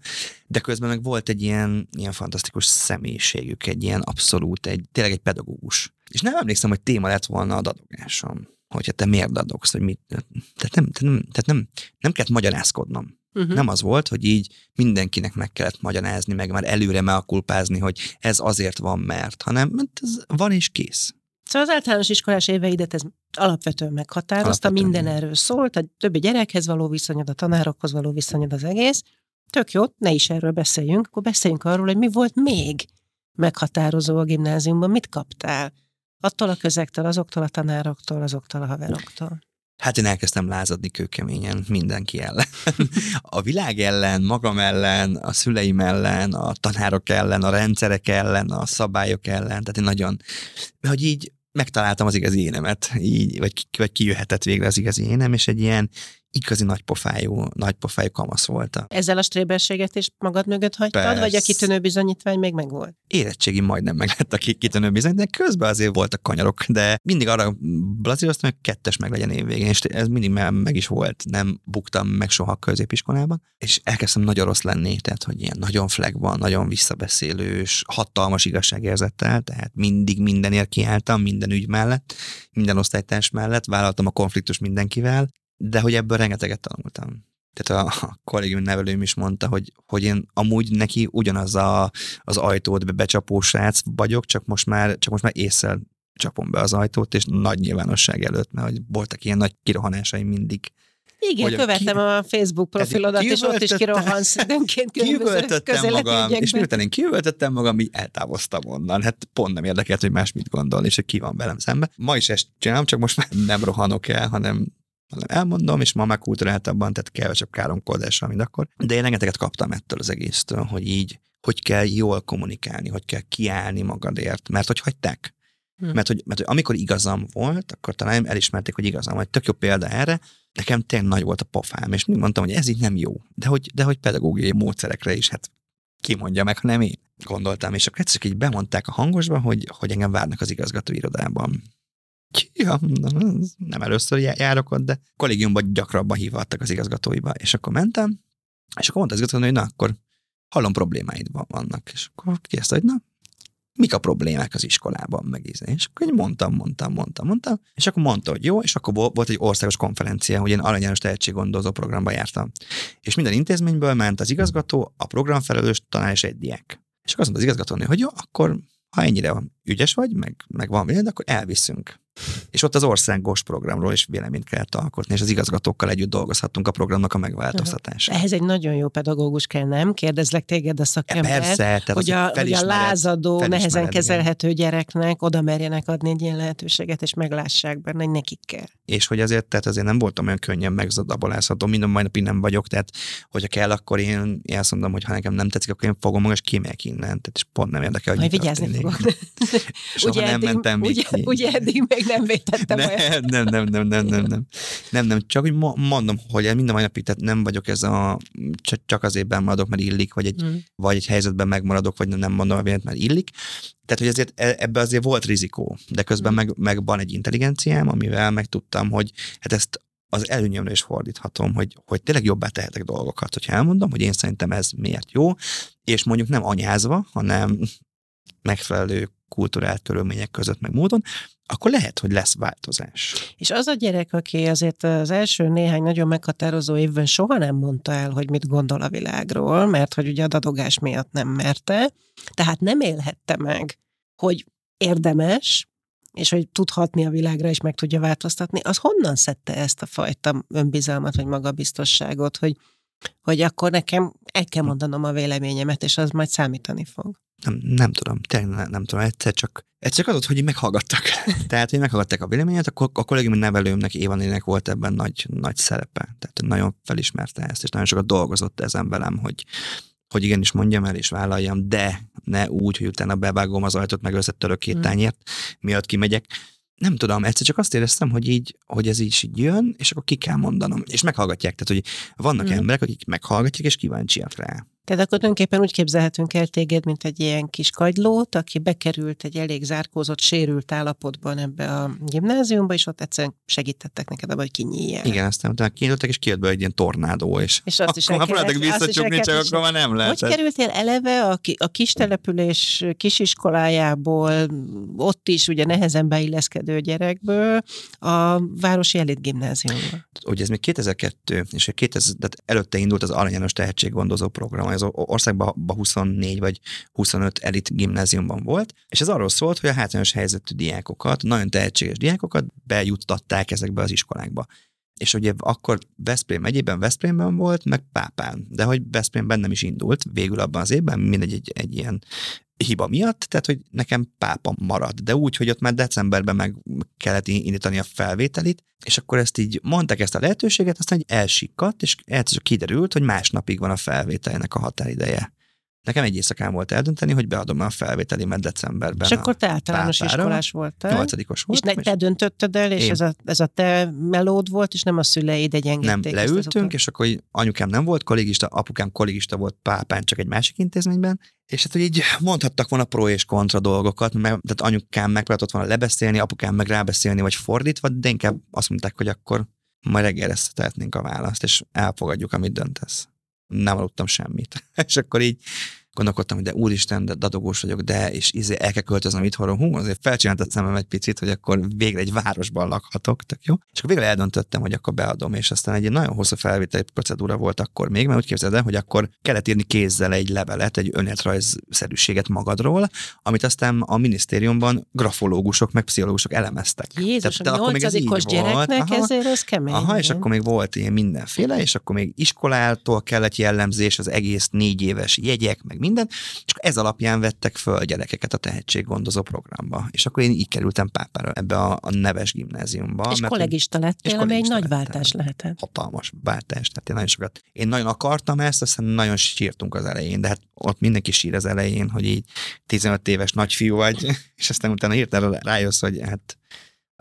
de közben meg volt egy ilyen, ilyen fantasztikus személyiségük, egy ilyen abszolút, egy, tényleg egy pedagógus. És nem emlékszem, hogy téma lett volna a dadogásom, hogyha te miért dadogsz, hogy mit, tehát nem, tehát nem, tehát nem, nem kellett magyarázkodnom. Uh-huh. Nem az volt, hogy így mindenkinek meg kellett magyarázni, meg már előre meakulpázni, hogy ez azért van, mert, hanem mert ez van és kész. Szóval az általános iskolás éveidet ez alapvetően meghatározta, Alapvetően, minden erről szólt, a többi gyerekhez való viszonyod, a tanárokhoz való viszonyod az egész. Tök jó, ne is erről beszéljünk, akkor beszéljünk arról, hogy mi volt még meghatározó a gimnáziumban, mit kaptál? Attól a közegtől, azoktól a tanároktól, azoktól a haveroktól. Hát én elkezdtem lázadni kőkeményen mindenki ellen. A világ ellen, magam ellen, a szüleim ellen, a tanárok ellen, a rendszerek ellen, a szabályok ellen. Tehát én nagyon, hogy így megtaláltam az igazi énemet, így, vagy, vagy kijöhetett végre az igazi énem, és egy ilyen igazi nagypofájú, nagypofájú kamasz volt. Ezzel a stréberséget is magad mögött hagytad, vagy a Persze. kitűnő bizonyítvány még megvolt? érettségi majdnem meg lett a ki- kitűnő bizony, de közben azért voltak kanyarok, de mindig arra blazíroztam, hogy kettes meg legyen évvégén, és ez mindig me- meg is volt, nem buktam meg soha középiskolában, és elkezdtem nagyon rossz lenni, tehát hogy ilyen nagyon flagban, nagyon visszabeszélős, hatalmas igazságérzettel, tehát mindig mindenért kiálltam, minden ügy mellett, minden osztálytárs mellett, vállaltam a konfliktus mindenkivel, de hogy ebből rengeteget tanultam. Tehát a, a kollégium nevelőm is mondta, hogy, hogy én amúgy neki ugyanaz a, az ajtót be- becsapó srác vagyok, csak most már, csak most már észre csapom be az ajtót, és nagy nyilvánosság előtt, mert hogy voltak ilyen nagy kirohanásaim mindig. Igen, Hogy követtem ki- a Facebook profilodat, és ott is kirohansz időnként különböző magam, és miután én kiüvöltöttem magam, így eltávoztam onnan. Hát pont nem érdekelt, hogy más mit gondol, és hogy ki van velem szembe. Ma is ezt csinálom, csak most már nem rohanok el, hanem hanem elmondom, és ma már kulturáltabban, tehát kevesebb káromkodással, mint akkor. De én rengeteget kaptam ettől az egésztől, hogy így, hogy kell jól kommunikálni, hogy kell kiállni magadért, mert hogy hagyták. Hm. Mert, hogy, mert hogy amikor igazam volt, akkor talán elismerték, hogy igazam volt. Tök jó példa erre, nekem tényleg nagy volt a pofám, és mondtam, hogy ez így nem jó. De hogy, de hogy pedagógiai módszerekre is, hát ki mondja meg, ha nem én. Gondoltam, és akkor egyszer így bemondták a hangosba, hogy, hogy engem várnak az igazgató irodában. Ja, nem először já- járok ott, de kollégiumban gyakrabban hívhattak az igazgatóiba, és akkor mentem, és akkor mondta az igazgató, hogy na, akkor hallom problémáid van- vannak, és akkor kérdezte, hogy na, mik a problémák az iskolában, meg íze. És akkor így mondtam, mondtam, mondtam, mondtam, és akkor mondta, hogy jó, és akkor vo- volt egy országos konferencia, hogy én Arany János tehetséggondozó programba jártam. És minden intézményből ment az igazgató, a programfelelős, tanár és egy diák. És akkor azt mondta az igazgatónő, hogy jó, akkor ha ennyire ügyes vagy, meg, meg van vélemény, akkor elviszünk. És ott az országos programról is véleményt kellett alkotni, és az igazgatókkal együtt dolgozhattunk a programnak a megváltoztatásán. Ehhez egy nagyon jó pedagógus kell, nem? Kérdezlek téged a szakember, Persze, tehát hogy a, hogy a lázadó, nehezen igen. kezelhető gyereknek oda merjenek adni egy ilyen lehetőséget, és meglássák benne, hogy nekik kell. és hogy azért, tehát azért nem voltam olyan könnyen megzadabolázható, minden mai napig nem vagyok, tehát hogyha kell, akkor én, én azt mondom, hogy ha nekem nem tetszik, akkor én fogom magam, és kimegyek innen, tehát és pont nem érdekel, hogy Majd vigyázni történik. fogok. Soha nem eddig, mentem ugye, ugye eddig még nem vétettem nem, olyan. Nem, nem, nem, nem, nem, nem. Nem, nem, csak úgy mondom, hogy mind a mai napig tehát nem vagyok ez a csak azért maradok, mert illik, vagy egy, mm. vagy egy helyzetben megmaradok, vagy nem mondom a mert illik. Tehát, hogy ezért e, ebbe azért volt rizikó, de közben mm. meg, meg van egy intelligenciám, amivel megtudtam, hogy hát ezt az előnyömre is fordíthatom, hogy, hogy tényleg jobbá tehetek dolgokat, hogyha elmondom, hogy én szerintem ez miért jó, és mondjuk nem anyázva, hanem megfelelő kulturált körülmények között, meg módon, akkor lehet, hogy lesz változás. És az a gyerek, aki azért az első néhány nagyon meghatározó évben soha nem mondta el, hogy mit gondol a világról, mert hogy ugye a dadogás miatt nem merte, tehát nem élhette meg, hogy érdemes, és hogy tudhatni a világra, és meg tudja változtatni, az honnan szedte ezt a fajta önbizalmat, vagy magabiztosságot, hogy, hogy akkor nekem el kell mondanom a véleményemet, és az majd számítani fog. Nem, nem tudom, tényleg nem, nem tudom, egyszer csak, egyszer csak az, hogy meghallgattak. Tehát, hogy meghallgatták a véleményet, akkor a kollégium nevelőmnek, Évanének volt ebben nagy, nagy szerepe. Tehát nagyon felismerte ezt, és nagyon sokat dolgozott ezen velem, hogy, hogy igenis mondjam el és vállaljam, de ne úgy, hogy utána bevágom az ajtót, meg összetörök két hmm. tányért, miatt kimegyek. Nem tudom, egyszer csak azt éreztem, hogy így, hogy ez így, így jön, és akkor ki kell mondanom. És meghallgatják, tehát hogy vannak hmm. emberek, akik meghallgatják, és kíváncsiak rá. Tehát akkor tulajdonképpen úgy képzelhetünk el téged, mint egy ilyen kis kagylót, aki bekerült egy elég zárkózott, sérült állapotban ebbe a gimnáziumba, és ott egyszerűen segítettek neked abban, hogy kinyíljen. Igen, aztán utána kinyitottak, és kijött be egy ilyen tornádó, és, és azt is akkor már visszacsukni, csak akkor már nem lehet. Hogy kerültél eleve a, a kis település kisiskolájából, ott is ugye nehezen beilleszkedő gyerekből a Városi Elit Gimnáziumba? Ugye ez még 2002, és 2000, tehát előtte indult az Aranyános Tehetséggondozó Program, az országban 24 vagy 25 elit gimnáziumban volt, és ez arról szólt, hogy a hátrányos helyzetű diákokat, nagyon tehetséges diákokat bejuttatták ezekbe az iskolákba. És ugye akkor Veszprém megyében Veszprémben volt, meg Pápán, de hogy Veszprémben nem is indult végül abban az évben, mindegy egy, egy ilyen hiba miatt, tehát hogy nekem pápa marad, de úgy, hogy ott már decemberben meg kellett indítani a felvételit, és akkor ezt így mondták ezt a lehetőséget, aztán egy elsikkadt, és egyszer kiderült, hogy másnapig van a felvételnek a határideje. Nekem egy éjszakán volt eldönteni, hogy beadom a felvételimet decemberben. És akkor te általános pápára. iskolás voltál? Nyolcadikos voltam. És ne, te döntötted el, és ez a, ez a te melód volt, és nem a szüleid egy Nem, leültünk, és akkor anyukám nem volt kollégista, apukám kollégista volt pápán, csak egy másik intézményben, és hát, hogy így mondhattak volna pro és kontra dolgokat, mert tehát anyukám megpróbáltott volna lebeszélni, apukám meg rábeszélni, vagy fordítva, de inkább azt mondták, hogy akkor majd reggelre tehetnénk a választ, és elfogadjuk, amit döntesz. Nem aludtam semmit. és akkor így gondolkodtam, hogy de úristen, de dadogós vagyok, de, és izé el kell költöznem itthonról, hú, azért felcsináltat szemem egy picit, hogy akkor végre egy városban lakhatok, tök jó. És akkor végre eldöntöttem, hogy akkor beadom, és aztán egy nagyon hosszú felvételi procedúra volt akkor még, mert úgy képzeld el, hogy akkor kellett írni kézzel egy levelet, egy önéletrajzszerűséget magadról, amit aztán a minisztériumban grafológusok, meg pszichológusok elemeztek. Jézus, Tehát, a nyolcadikos gyereknek aha, ezért ez kemény. Aha, és akkor még volt ilyen mindenféle, és akkor még iskolától kellett jellemzés, az egész négy éves jegyek, meg minden, és ez alapján vettek föl gyerekeket a tehetséggondozó programba. És akkor én így kerültem pápára ebbe a, a neves gimnáziumba. És mert, kollégista lettél, ami egy nagy váltás lehetett. Hatalmas váltás, tehát én nagyon sokat. Én nagyon akartam ezt, aztán nagyon sírtunk az elején, de hát ott mindenki sír az elején, hogy így 15 éves nagyfiú vagy, és aztán utána hirtelen rájössz, hogy hát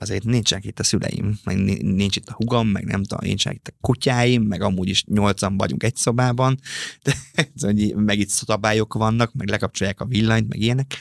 azért nincsenek itt a szüleim, meg nincs itt a hugam, meg nem tudom, nincsenek itt a kutyáim, meg amúgy is nyolcan vagyunk egy szobában, de meg itt szabályok vannak, meg lekapcsolják a villanyt, meg ilyenek.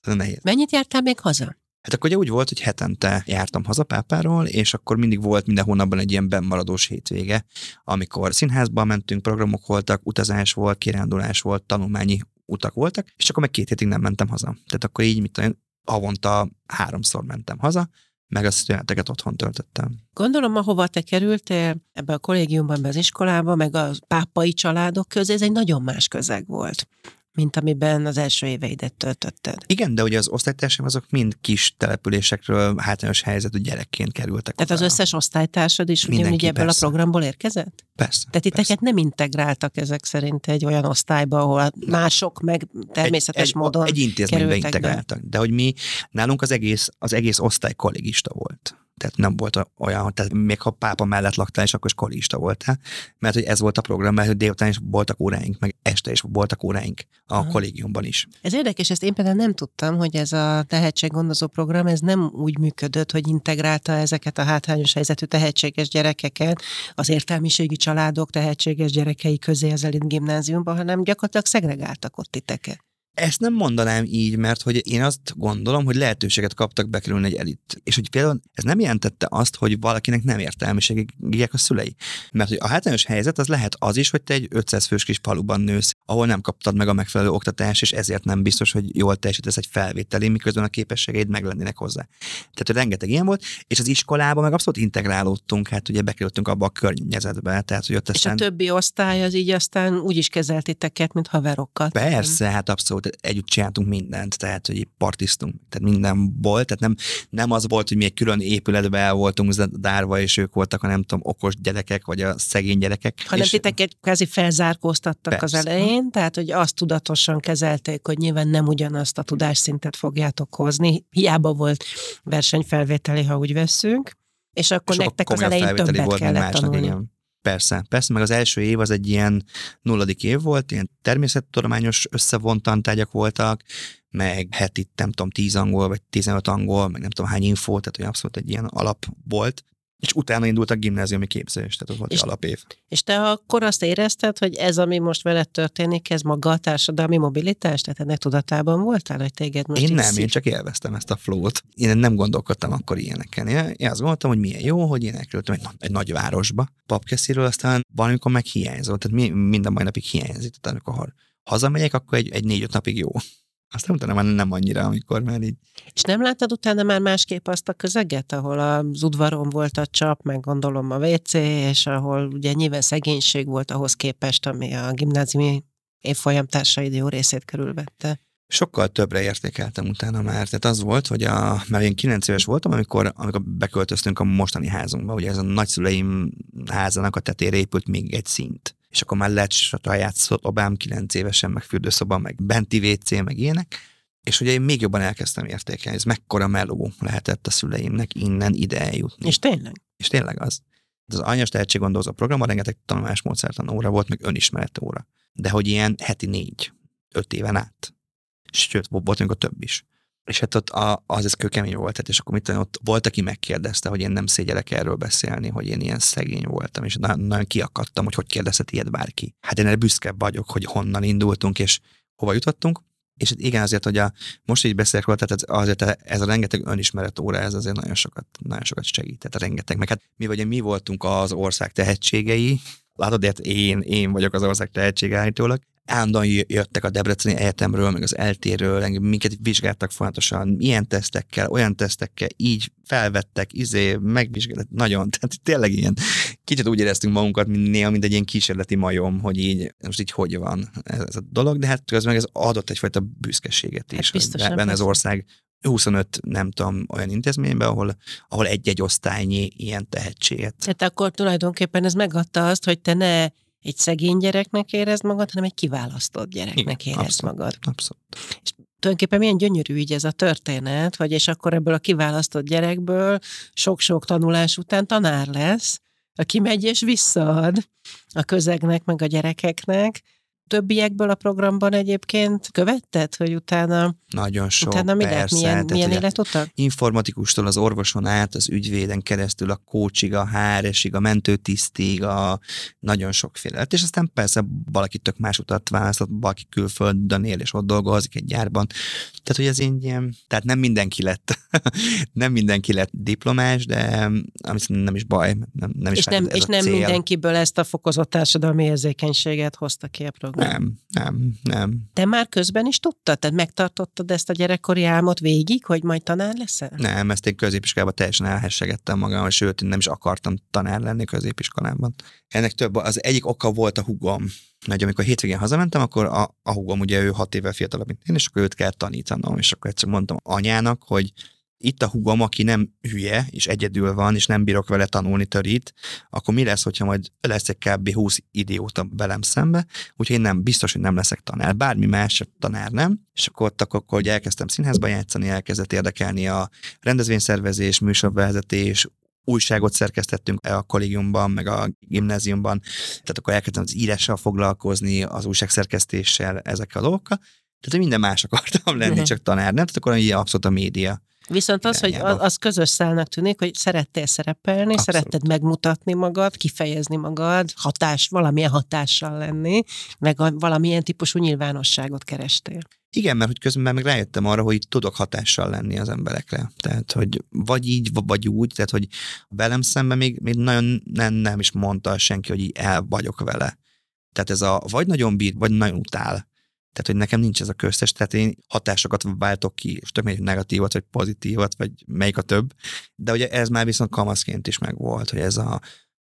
Ez nehéz. Mennyit jártál még haza? Hát akkor ugye úgy volt, hogy hetente jártam haza pápáról, és akkor mindig volt minden hónapban egy ilyen bennmaradós hétvége, amikor színházban mentünk, programok voltak, utazás volt, kirándulás volt, tanulmányi utak voltak, és akkor meg két hétig nem mentem haza. Tehát akkor így, mit tudom, havonta háromszor mentem haza, meg a szüneteket otthon töltöttem. Gondolom, ahova te kerültél, ebbe a kollégiumban, be az iskolába, meg a pápai családok közé, ez egy nagyon más közeg volt mint amiben az első éveidet töltötted. Igen, de ugye az osztálytársaim azok mind kis településekről hátrányos helyzetű gyerekként kerültek. Tehát oda. az összes osztálytársad is ugyanúgy ebből persze. a programból érkezett? Persze. Tehát itt persze. nem integráltak ezek szerint egy olyan osztályba, ahol mások meg természetes egy, módon Egy intézménybe integráltak. Be. De hogy mi, nálunk az egész, az egész osztály kollégista volt tehát nem volt olyan, tehát még ha pápa mellett laktál, és akkor is kolista voltál, mert hogy ez volt a program, mert délután is voltak óráink, meg este is voltak óráink a Aha. kollégiumban is. Ez érdekes, ezt én például nem tudtam, hogy ez a tehetséggondozó program, ez nem úgy működött, hogy integrálta ezeket a hátrányos helyzetű tehetséges gyerekeket az értelmiségi családok tehetséges gyerekei közé az elit gimnáziumban, hanem gyakorlatilag szegregáltak ott titeket. Ezt nem mondanám így, mert hogy én azt gondolom, hogy lehetőséget kaptak bekerülni egy elit. És hogy például ez nem jelentette azt, hogy valakinek nem értelmiségek a szülei. Mert hogy a hátrányos helyzet az lehet az is, hogy te egy 500 fős kis faluban nősz, ahol nem kaptad meg a megfelelő oktatást, és ezért nem biztos, hogy jól teljesítesz egy felvételi, miközben a képességeid meg lennének hozzá. Tehát hogy rengeteg ilyen volt, és az iskolában meg abszolút integrálódtunk, hát ugye bekerültünk abba a környezetbe. Tehát, hogy ott És aztán... a többi osztály az így aztán úgy is kezelt titeket, mint haverokat. Persze, hát abszolút együtt csináltunk mindent, tehát hogy így partiztunk, tehát minden volt, tehát nem, nem az volt, hogy mi egy külön épületbe el voltunk dárva, és ők voltak a nem tudom, okos gyerekek, vagy a szegény gyerekek. Hanem és titeket kvázi felzárkóztattak Persze. az elején, tehát hogy azt tudatosan kezelték, hogy nyilván nem ugyanazt a tudásszintet fogjátok hozni. Hiába volt versenyfelvételi, ha úgy vesszünk. És akkor sokkal nektek az elején többet kellett másnak, tanulni. igen. Persze, persze, meg az első év az egy ilyen nulladik év volt, ilyen természettudományos összevont tantárgyak voltak, meg heti, nem tudom, 10 angol, vagy 15 angol, meg nem tudom hány info, tehát hogy abszolút egy ilyen alap volt. És utána indult a gimnáziumi képzés, tehát ott volt És- alapév. És te akkor azt érezted, hogy ez, ami most veled történik, ez maga a társadalmi mobilitás? Tehát ennek tudatában voltál, hogy téged most Én nem, szív- én csak élveztem ezt a flót. Én nem gondolkodtam akkor ilyeneken. Én, azt gondoltam, hogy milyen jó, hogy én elkerültem egy, egy nagy városba. Papkesziről aztán valamikor meg hiányzott, tehát mi, minden mai napig hiányzik. Tehát amikor hazamegyek, akkor egy, egy négy-öt napig jó. Aztán utána már nem annyira, amikor már így És nem láttad utána már másképp azt a közeget, ahol az udvaron volt a csap, meg gondolom a WC, és ahol ugye nyilván szegénység volt ahhoz képest, ami a gimnáziumi évfolyam társaid jó részét körülvette. Sokkal többre értékeltem utána már. Tehát az volt, hogy a, mert én 9 éves voltam, amikor, amikor beköltöztünk a mostani házunkba. Ugye ez a nagyszüleim házának a tetére épült még egy szint. És akkor már lett saját szobám 9 évesen, meg fürdőszoba, meg benti WC, meg ilyenek. És ugye én még jobban elkezdtem értékelni, ez mekkora meló lehetett a szüleimnek innen ide eljutni. És tényleg? És tényleg az. Az anyas tehetséggondozó programban rengeteg tanulásmódszertan óra volt, meg önismeret óra. De hogy ilyen heti négy, öt éven át. Sőt, volt amikor több is. És hát ott a, az ez kőkemény volt, tehát és akkor mit tudom, ott volt, aki megkérdezte, hogy én nem szégyelek erről beszélni, hogy én ilyen szegény voltam, és na- nagyon kiakadtam, hogy hogy kérdezhet ilyet bárki. Hát én erre büszke vagyok, hogy honnan indultunk, és hova jutottunk. És hát igen, azért, hogy a, most így beszélek róla, tehát azért ez a rengeteg önismeret óra, ez azért nagyon sokat, nagyon sokat segít. Rengeteg. Meg hát mi vagy mi voltunk az ország tehetségei, látod, hát én, én vagyok az ország tehetsége állítólag. Állandóan jö- jöttek a Debreceni Egyetemről, meg az engem minket vizsgáltak folyamatosan, ilyen tesztekkel, olyan tesztekkel, így felvettek, izé, megvizsgáltak, nagyon, tehát tényleg ilyen, kicsit úgy éreztünk magunkat, mint néha, mint egy ilyen kísérleti majom, hogy így, most így hogy van ez, a dolog, de hát közben ez adott egyfajta büszkeséget Hát is, hogy biztosan, benne az ország 25, nem tudom, olyan intézményben, ahol, ahol egy-egy osztálynyi ilyen tehetséget. Tehát akkor tulajdonképpen ez megadta azt, hogy te ne egy szegény gyereknek érezd magad, hanem egy kiválasztott gyereknek Igen, érezd abszolút. magad. Abszolút. Tulajdonképpen milyen gyönyörű így ez a történet, hogy és akkor ebből a kiválasztott gyerekből sok-sok tanulás után tanár lesz, aki megy és visszaad a közegnek, meg a gyerekeknek. Többiekből a programban egyébként követted, hogy utána, Nagyon sok, utána mi persze. milyen, tehát milyen életutak? informatikustól az orvoson át, az ügyvéden keresztül, a coachig, a HR-esig, a mentőtisztig, a nagyon sokféle lett. És aztán persze valaki tök más utat választott, valaki külföldön él és ott dolgozik egy gyárban. Tehát, hogy ez így ilyen, tehát nem mindenki lett, nem mindenki lett diplomás, de ami nem is baj, nem, nem is És nem, ez és nem cél. mindenkiből ezt a fokozott társadalmi érzékenységet hozta ki a program. Nem, nem, nem. Te már közben is tudtad? Tehát megtartottad ezt a gyerekkori álmot végig, hogy majd tanár leszel? Nem, ezt én középiskolában teljesen elhessegettem magam, sőt, én nem is akartam tanár lenni középiskolában. Ennek több, az egyik oka volt a hugom. Hogy amikor hétvégén hazamentem, akkor a, a hugom, ugye ő hat évvel fiatalabb, mint én, és akkor őt kell tanítanom, és akkor egyszer mondtam anyának, hogy itt a hugom, aki nem hülye, és egyedül van, és nem bírok vele tanulni törít, akkor mi lesz, hogyha majd lesz egy kb. 20 idióta velem szembe, úgyhogy én nem, biztos, hogy nem leszek tanár. Bármi más, tanár nem. És akkor ott akkor, hogy elkezdtem színházba játszani, elkezdett érdekelni a rendezvényszervezés, műsorvezetés, újságot szerkesztettünk a kollégiumban, meg a gimnáziumban, tehát akkor elkezdtem az írással foglalkozni, az újságszerkesztéssel, ezekkel a dolgokkal. Tehát hogy minden más akartam lenni, Mhm. csak tanár nem, tehát akkor így abszolút a média. Viszont az, hogy az, az közös szálnak tűnik, hogy szerettél szerepelni, Abszolút. szeretted megmutatni magad, kifejezni magad, hatás, valamilyen hatással lenni, meg a, valamilyen típusú nyilvánosságot kerestél. Igen, mert hogy közben meg rájöttem arra, hogy tudok hatással lenni az emberekre. Tehát, hogy vagy így, vagy úgy, tehát, hogy velem szemben még, még nagyon nem, nem is mondta senki, hogy így el vagyok vele. Tehát ez a vagy nagyon bír, vagy nagyon utál. Tehát, hogy nekem nincs ez a köztes, tehát én hatásokat váltok ki, és tök mindegy, negatívat, vagy pozitívat, vagy melyik a több. De ugye ez már viszont kamaszként is megvolt, hogy ez a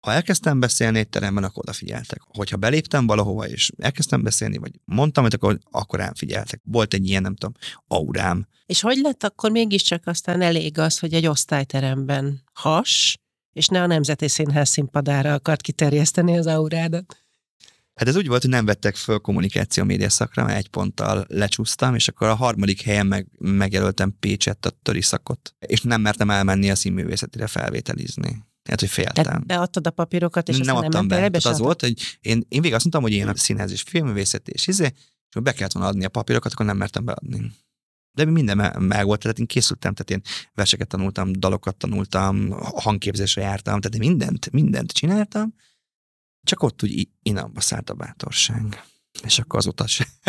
ha elkezdtem beszélni egy teremben, akkor odafigyeltek. Hogyha beléptem valahova, és elkezdtem beszélni, vagy mondtam, hogy akkor, akkor rám figyeltek. Volt egy ilyen, nem tudom, aurám. És hogy lett akkor mégiscsak aztán elég az, hogy egy osztályteremben has, és ne a Nemzeti Színház színpadára akart kiterjeszteni az aurádat? Hát ez úgy volt, hogy nem vettek föl kommunikáció média szakra, mert egy ponttal lecsúsztam, és akkor a harmadik helyen meg, megjelöltem Pécset a töri szakot, és nem mertem elmenni a színművészetire felvételizni. Hát, hogy féltem. Tehát beadtad a papírokat, és nem adtam nem be. Tehát az volt, hogy én, én végig azt mondtam, hogy én a színház és filmművészet és izé, és be kellett volna adni a papírokat, akkor nem mertem beadni. De minden me- meg volt, tehát én készültem, tehát én verseket tanultam, dalokat tanultam, hangképzésre jártam, tehát én mindent, mindent csináltam, csak ott úgy inamba szállt a bátorság. És akkor azóta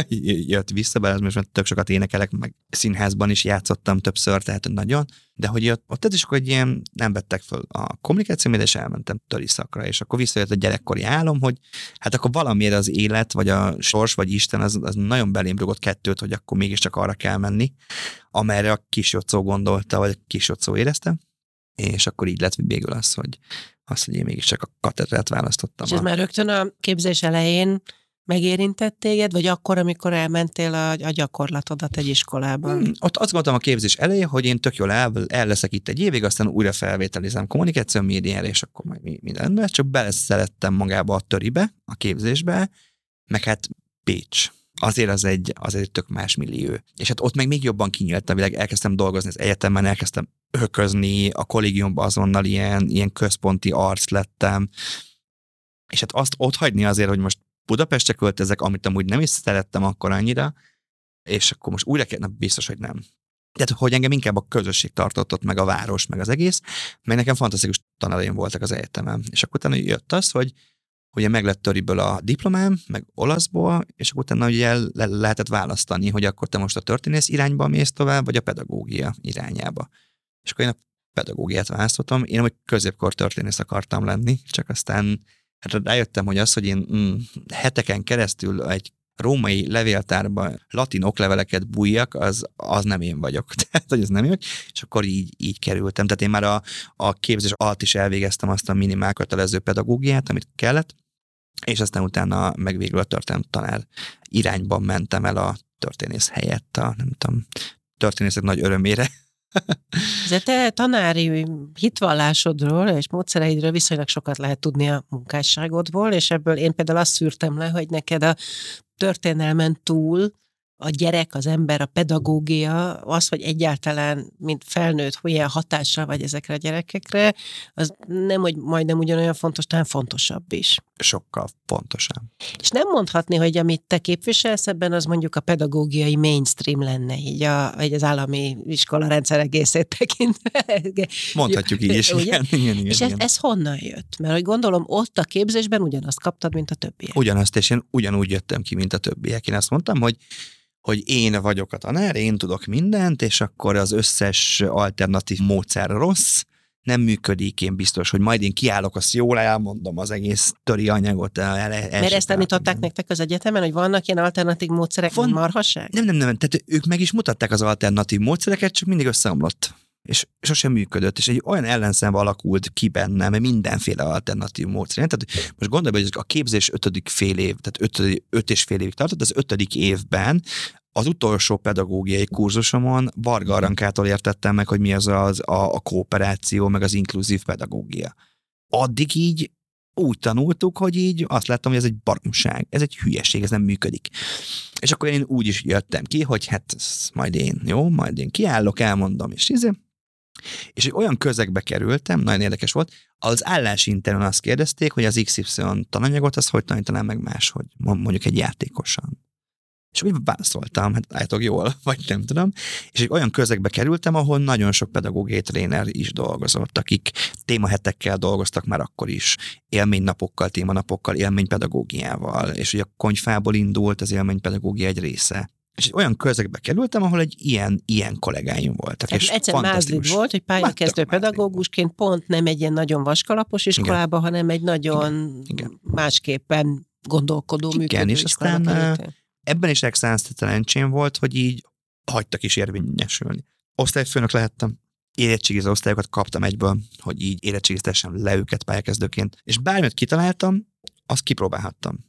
jött vissza, bár most már tök sokat énekelek, meg színházban is játszottam többször, tehát nagyon, de hogy ott, ott ez is akkor ilyen, nem vettek föl a kommunikáció, és elmentem töri szakra, és akkor visszajött a gyerekkori álom, hogy hát akkor valamiért az élet, vagy a sors, vagy Isten, az, az nagyon belém rugott kettőt, hogy akkor mégiscsak arra kell menni, amerre a kis Jocó gondolta, vagy a kis Jocó érezte, és akkor így lett végül az, hogy az, hogy én mégiscsak a katedrát választottam. És ez a- már rögtön a képzés elején megérintett téged, vagy akkor, amikor elmentél a, a gyakorlatodat egy iskolában? Hmm, ott azt gondoltam a képzés elején, hogy én tök jól el, el leszek itt egy évig, aztán újra felvételizem kommunikáció médiára, és akkor majd mi- minden rendben. Csak beleszerettem magába a töribe, a képzésbe, meg hát Pécs. Azért az egy, az egy tök más millió. És hát ott meg még jobban kinyílt a világ, elkezdtem dolgozni az egyetemen, elkezdtem öközni, a kollégiumban azonnal ilyen, ilyen központi arc lettem, és hát azt ott hagyni azért, hogy most Budapestre költözek, amit amúgy nem is szerettem akkor annyira, és akkor most újra kell, biztos, hogy nem. Tehát, hogy engem inkább a közösség tartott ott, meg a város, meg az egész, meg nekem fantasztikus tanáraim voltak az egyetemen. És akkor utána jött az, hogy ugye meg lett töriből a diplomám, meg olaszból, és akkor utána ugye le- lehetett választani, hogy akkor te most a történész irányba mész tovább, vagy a pedagógia irányába. És akkor én a pedagógiát választottam, én hogy középkor történész akartam lenni, csak aztán hát rájöttem, hogy az, hogy én mm, heteken keresztül egy római levéltárba latin okleveleket bújjak, az, az nem én vagyok. Tehát, hogy ez nem én és akkor így, így kerültem. Tehát én már a, a képzés alatt is elvégeztem azt a minimál kötelező pedagógiát, amit kellett, és aztán utána meg végül a történelem tanár irányban mentem el a történész helyett, a nem tudom, történészek nagy örömére. De te tanári hitvallásodról és módszereidről viszonylag sokat lehet tudni a munkásságodból, és ebből én például azt szűrtem le, hogy neked a történelmen túl a gyerek, az ember, a pedagógia, az, hogy egyáltalán, mint felnőtt, hogy ilyen hatással vagy ezekre a gyerekekre, az nem, hogy majdnem ugyanolyan fontos, talán fontosabb is. Sokkal pontosabb. És nem mondhatni, hogy amit te képviselsz ebben, az mondjuk a pedagógiai mainstream lenne, így, a, így az állami iskola rendszer egészét tekintve. Mondhatjuk így is. Ugye? Igen, igen, igen, És ez, igen. ez honnan jött? Mert hogy gondolom, ott a képzésben ugyanazt kaptad, mint a többiek. Ugyanazt, és én ugyanúgy jöttem ki, mint a többiek. Én azt mondtam, hogy hogy én vagyok a tanár, én tudok mindent, és akkor az összes alternatív módszer rossz, nem működik, én biztos, hogy majd én kiállok, azt jól elmondom az egész töri anyagot. El, el, Mert ezt tanították nektek az egyetemen, hogy vannak ilyen alternatív módszerek, Van- marhasság? Nem, nem, nem, tehát ők meg is mutatták az alternatív módszereket, csak mindig összeomlott. És sosem működött, és egy olyan ellenszem alakult ki bennem, mindenféle alternatív módszer. Tehát most gondolj, hogy a képzés ötödik fél év, tehát öt, öt és fél évig tartott, az ötödik évben az utolsó pedagógiai kurzusomon Varga Arankától értettem meg, hogy mi az, az a, a kooperáció, meg az inkluzív pedagógia. Addig így úgy tanultuk, hogy így azt láttam, hogy ez egy baromság, ez egy hülyeség, ez nem működik. És akkor én úgy is jöttem ki, hogy hát majd én, jó, majd én kiállok, elmondom, és izé. És egy olyan közegbe kerültem, nagyon érdekes volt, az állásinternen azt kérdezték, hogy az XY tananyagot, azt hogy tanítanám meg máshogy, mondjuk egy játékosan. És úgy válaszoltam, hát állítok jól, vagy nem tudom. És egy olyan közegbe kerültem, ahol nagyon sok pedagógiai tréner is dolgozott, akik témahetekkel dolgoztak már akkor is, élménynapokkal, témanapokkal, élménypedagógiával, és ugye a konyfából indult az élménypedagógia egy része és egy olyan közegbe kerültem, ahol egy ilyen, ilyen kollégáim voltak. Tehát és egyszer mázlid volt, hogy pályakezdő pedagógusként pont nem egy ilyen nagyon vaskalapos iskolába, Igen. hanem egy nagyon Igen. Igen. másképpen gondolkodó, Igen, működő és aztán ebben is excellenc szerencsém volt, hogy így hagytak is érvényesülni. Osztályfőnök lehettem, érettségiző osztályokat kaptam egyből, hogy így érettségiztessem le őket pályakezdőként, és bármit kitaláltam, azt kipróbálhattam.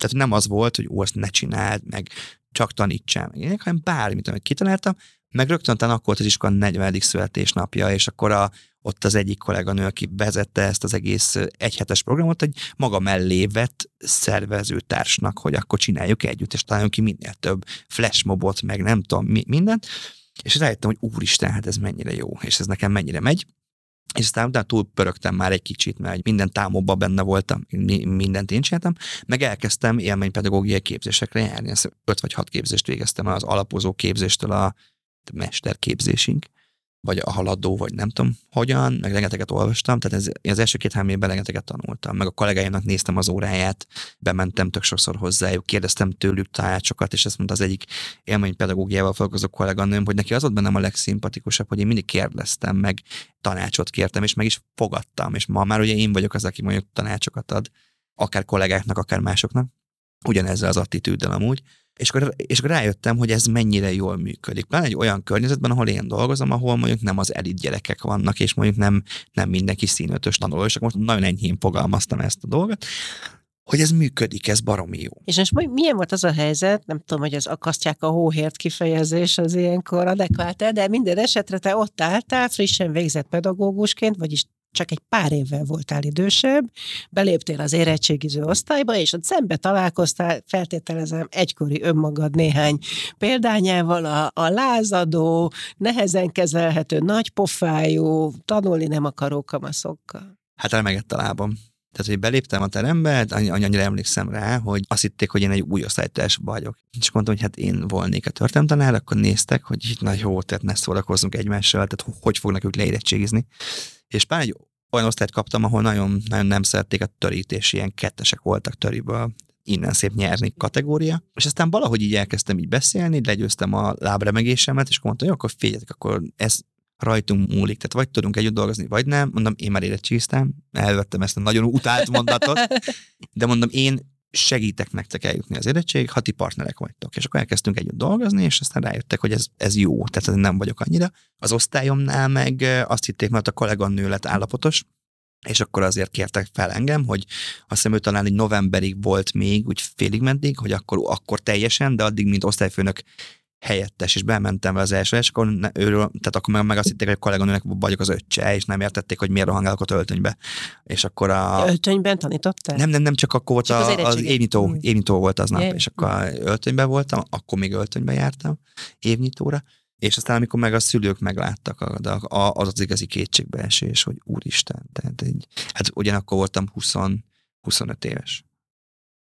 Tehát nem az volt, hogy ó, azt ne csináld, meg csak tanítsál, meg ilyenek, hanem bármit, amit kitaláltam, meg rögtön akkor volt az iskola 40. születésnapja, és akkor a, ott az egyik kolléganő, aki vezette ezt az egész egyhetes programot, egy maga mellé vett szervezőtársnak, hogy akkor csináljuk együtt, és találjunk ki minél több flashmobot, meg nem tudom, mi, mindent, és rájöttem, hogy úristen, hát ez mennyire jó, és ez nekem mennyire megy, és aztán utána túl pörögtem már egy kicsit, mert minden támokba benne voltam, mindent én csináltam, meg elkezdtem élménypedagógiai képzésekre járni. Ezt öt vagy hat képzést végeztem az alapozó képzéstől a mesterképzésig vagy a haladó, vagy nem tudom hogyan, meg rengeteget olvastam, tehát ez, én az első két-három évben rengeteget tanultam, meg a kollégáimnak néztem az óráját, bementem tök sokszor hozzájuk, kérdeztem tőlük tanácsokat, és ezt mondta az egyik élménypedagógiával foglalkozó kolléganőm, hogy neki az volt bennem a legszimpatikusabb, hogy én mindig kérdeztem, meg tanácsot kértem, és meg is fogadtam, és ma már ugye én vagyok az, aki mondjuk tanácsokat ad, akár kollégáknak, akár másoknak, ugyanezzel az attitűddel amúgy, és akkor, és akkor rájöttem, hogy ez mennyire jól működik. Pláne egy olyan környezetben, ahol én dolgozom, ahol mondjuk nem az elit gyerekek vannak, és mondjuk nem, nem mindenki színötös tanuló, és akkor most nagyon enyhén fogalmaztam ezt a dolgot, hogy ez működik, ez baromi jó. És most milyen volt az a helyzet, nem tudom, hogy az akasztják a hóhért kifejezés az ilyenkor adekvát de minden esetre te ott álltál, frissen végzett pedagógusként, vagyis csak egy pár évvel voltál idősebb, beléptél az érettségiző osztályba, és ott szembe találkoztál, feltételezem, egykori önmagad néhány példányával, a, a lázadó, nehezen kezelhető, nagy pofájú, tanulni nem akaró kamaszokkal. Hát remegett a lábam. Tehát, hogy beléptem a terembe, annyira emlékszem rá, hogy azt hitték, hogy én egy új osztálytárs vagyok. És mondtam, hogy hát én volnék a történetanár, akkor néztek, hogy itt nagy jó, tehát ne szórakozzunk egymással, tehát hogy fognak ők leérettségizni. És pár egy olyan osztályt kaptam, ahol nagyon, nagyon nem szerették a törít, és ilyen kettesek voltak töriből, innen szép nyerni kategória. És aztán valahogy így elkezdtem így beszélni, legyőztem a lábremegésemet, és akkor mondtam, hogy akkor figyeljetek, akkor ez rajtunk múlik, tehát vagy tudunk együtt dolgozni, vagy nem. Mondom, én már érettségiztem, elvettem ezt a nagyon utált mondatot, de mondom, én segítek nektek eljutni az érettség, ha ti partnerek vagytok. És akkor elkezdtünk együtt dolgozni, és aztán rájöttek, hogy ez, ez jó, tehát nem vagyok annyira. Az osztályomnál meg azt hitték, mert a kolléganő lett állapotos, és akkor azért kértek fel engem, hogy azt hiszem talán egy novemberig volt még, úgy félig meddig, hogy akkor, akkor teljesen, de addig, mint osztályfőnök helyettes, és bementem vele az első, és akkor ne, őről, tehát akkor meg, meg azt hitték, hogy a kolléganőnek vagyok az öccse, és nem értették, hogy miért rohangálok a öltönybe. És akkor a... Öltönyben tanítottál? Nem, nem, nem, csak akkor volt csak a, az, az évnyitó, hmm. évnyitó volt az nap, yeah. és akkor öltönyben voltam, akkor még öltönyben jártam évnyitóra, és aztán, amikor meg a szülők megláttak, az az igazi kétségbeesés, hogy úristen, tehát így, hát ugyanakkor voltam 20, 25 éves.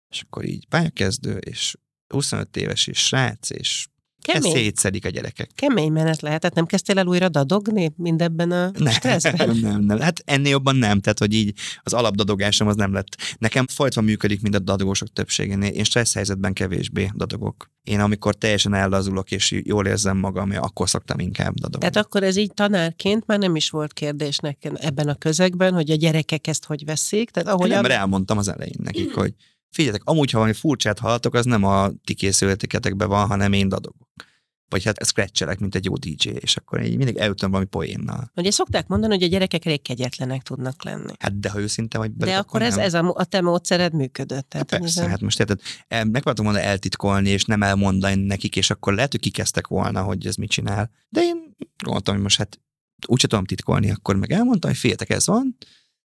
És akkor így pályakezdő, és 25 éves, és srác, és Kemény. Ez szétszedik a gyerekek. Kemény menet lehetett, nem kezdtél el újra dadogni mindebben a nem, stresszben? Nem, nem, hát ennél jobban nem, tehát hogy így az alapdadogásom az nem lett. Nekem folytva működik, mint a dadogósok többségénél. Én stressz helyzetben kevésbé dadogok. Én amikor teljesen ellazulok és jól érzem magam, akkor szoktam inkább dadogni. Tehát akkor ez így tanárként már nem is volt kérdés nekem ebben a közegben, hogy a gyerekek ezt hogy veszik? Tehát ahogy nem, a... elmondtam az elején nekik, hogy figyeljetek, amúgy, ha valami furcsát hallatok, az nem a ti készületeketekben van, hanem én dadogok. Vagy hát scratchelek, mint egy jó DJ, és akkor így mindig eljutom valami poénnal. Ugye szokták mondani, hogy a gyerekek elég kegyetlenek tudnak lenni. Hát de ha őszinte vagy De akkor, akkor ez, ez a, a te módszered működött. Tehát hát persze, hát most érted, megpróbáltam volna eltitkolni, és nem elmondani nekik, és akkor lehet, hogy kikezdtek volna, hogy ez mit csinál. De én gondoltam, hogy most hát úgyse tudom titkolni, akkor meg elmondtam, hogy féltek, ez van,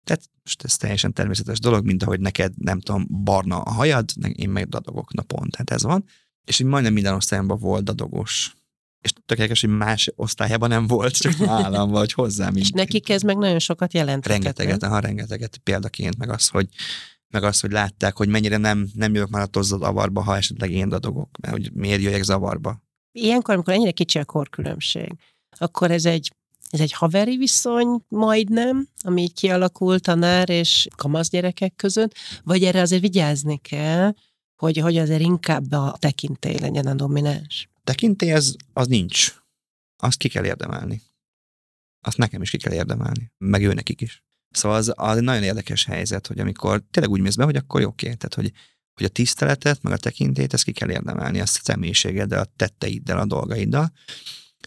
tehát most ez teljesen természetes dolog, mint ahogy neked, nem tudom, barna a hajad, én meg dadogok napon, tehát ez van. És így majdnem minden osztályomban volt dadogos. És tökéletes, hogy más osztályában nem volt, csak nálam vagy hozzám. És nekik ez meg nagyon sokat jelent. Rengeteget, ha rengeteget példaként, meg az, hogy meg azt, hogy látták, hogy mennyire nem, nem jövök már a zavarba, ha esetleg én dadogok, mert hogy miért jöjjek zavarba. Ilyenkor, amikor ennyire kicsi a korkülönbség, akkor ez egy ez egy haveri viszony majdnem, ami kialakult tanár és kamasz gyerekek között, vagy erre azért vigyázni kell, hogy, hogy azért inkább a tekintély legyen a domináns? Tekintély az, az nincs. Azt ki kell érdemelni. Azt nekem is ki kell érdemelni. Meg ő nekik is. Szóval az, az egy nagyon érdekes helyzet, hogy amikor tényleg úgy mész be, hogy akkor oké, tehát hogy, hogy a tiszteletet, meg a tekintét, ezt ki kell érdemelni, a személyiségeddel, a tetteiddel, a dolgaiddal.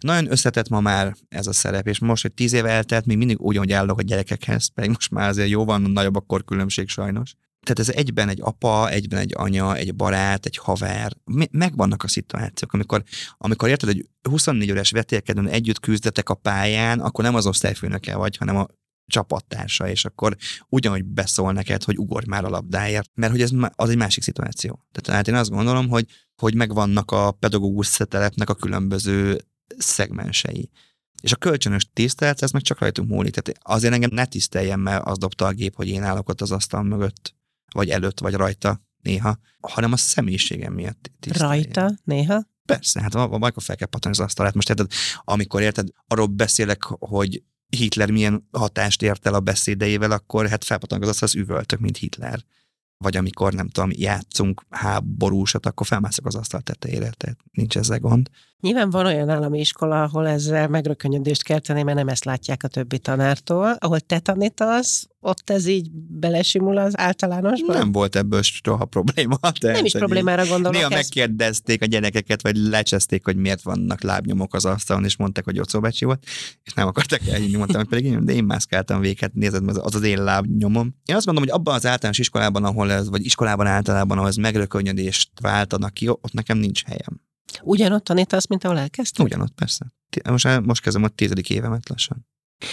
Nagyon összetett ma már ez a szerep, és most, hogy tíz év eltelt, még mindig ugyanúgy állok a gyerekekhez, pedig most már azért jó van, nagyobb akkor különbség sajnos. Tehát ez egyben egy apa, egyben egy anya, egy barát, egy haver. Megvannak a szituációk, amikor, amikor érted, hogy 24 órás vetélkedőn együtt küzdetek a pályán, akkor nem az osztályfőnöke vagy, hanem a csapattársa, és akkor ugyanúgy beszól neked, hogy ugorj már a labdáért, mert hogy ez az egy másik szituáció. Tehát hát én azt gondolom, hogy, hogy megvannak a pedagógus szetelepnek a különböző szegmensei. És a kölcsönös tisztelet, ez meg csak rajtunk múlik. Tehát azért engem ne tiszteljen, mert az dobta a gép, hogy én állok ott az asztal mögött, vagy előtt, vagy rajta néha, hanem a személyiségem miatt tiszteljen. Rajta néha? Persze, hát majd fel kell patani az asztalát. Most érted, amikor érted, arról beszélek, hogy Hitler milyen hatást ért el a beszédeivel, akkor hát felpatanak az asztalhoz üvöltök, mint Hitler vagy amikor nem tudom, játszunk háborúsat, akkor felmászok az asztal tetejére, tehát nincs ezzel gond. Nyilván van olyan állami iskola, ahol ezzel megrökönyödést kell tenni, mert nem ezt látják a többi tanártól. Ahol te tanítasz, ott ez így belesimul az általánosban? Nem volt ebből soha probléma. De nem is problémára gondolok. Néha ezt... megkérdezték a gyerekeket, vagy lecsezték, hogy miért vannak lábnyomok az asztalon, és mondták, hogy Jocóbecsi volt, és nem akartak elhinni, mondtam, hogy pedig én, de én mászkáltam véget, nézed, az az én lábnyomom. Én azt gondolom, hogy abban az általános iskolában, ahol ez, vagy iskolában általában, ahol ez megrökönyödést váltanak ki, ott nekem nincs helyem. Ugyanott tanítasz, mint ahol elkezdtem? Ugyanott, persze. Most, most kezdem a tizedik évemet lassan.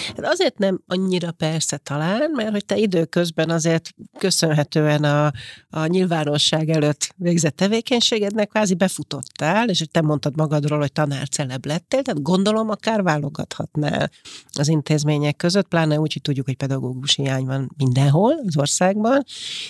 Hát azért nem annyira persze talán, mert hogy te időközben azért köszönhetően a, a nyilvánosság előtt végzett tevékenységednek kvázi befutottál, és te mondtad magadról, hogy tanár lettél, tehát gondolom akár válogathatnál az intézmények között, pláne úgy, hogy tudjuk, hogy pedagógus hiány van mindenhol az országban,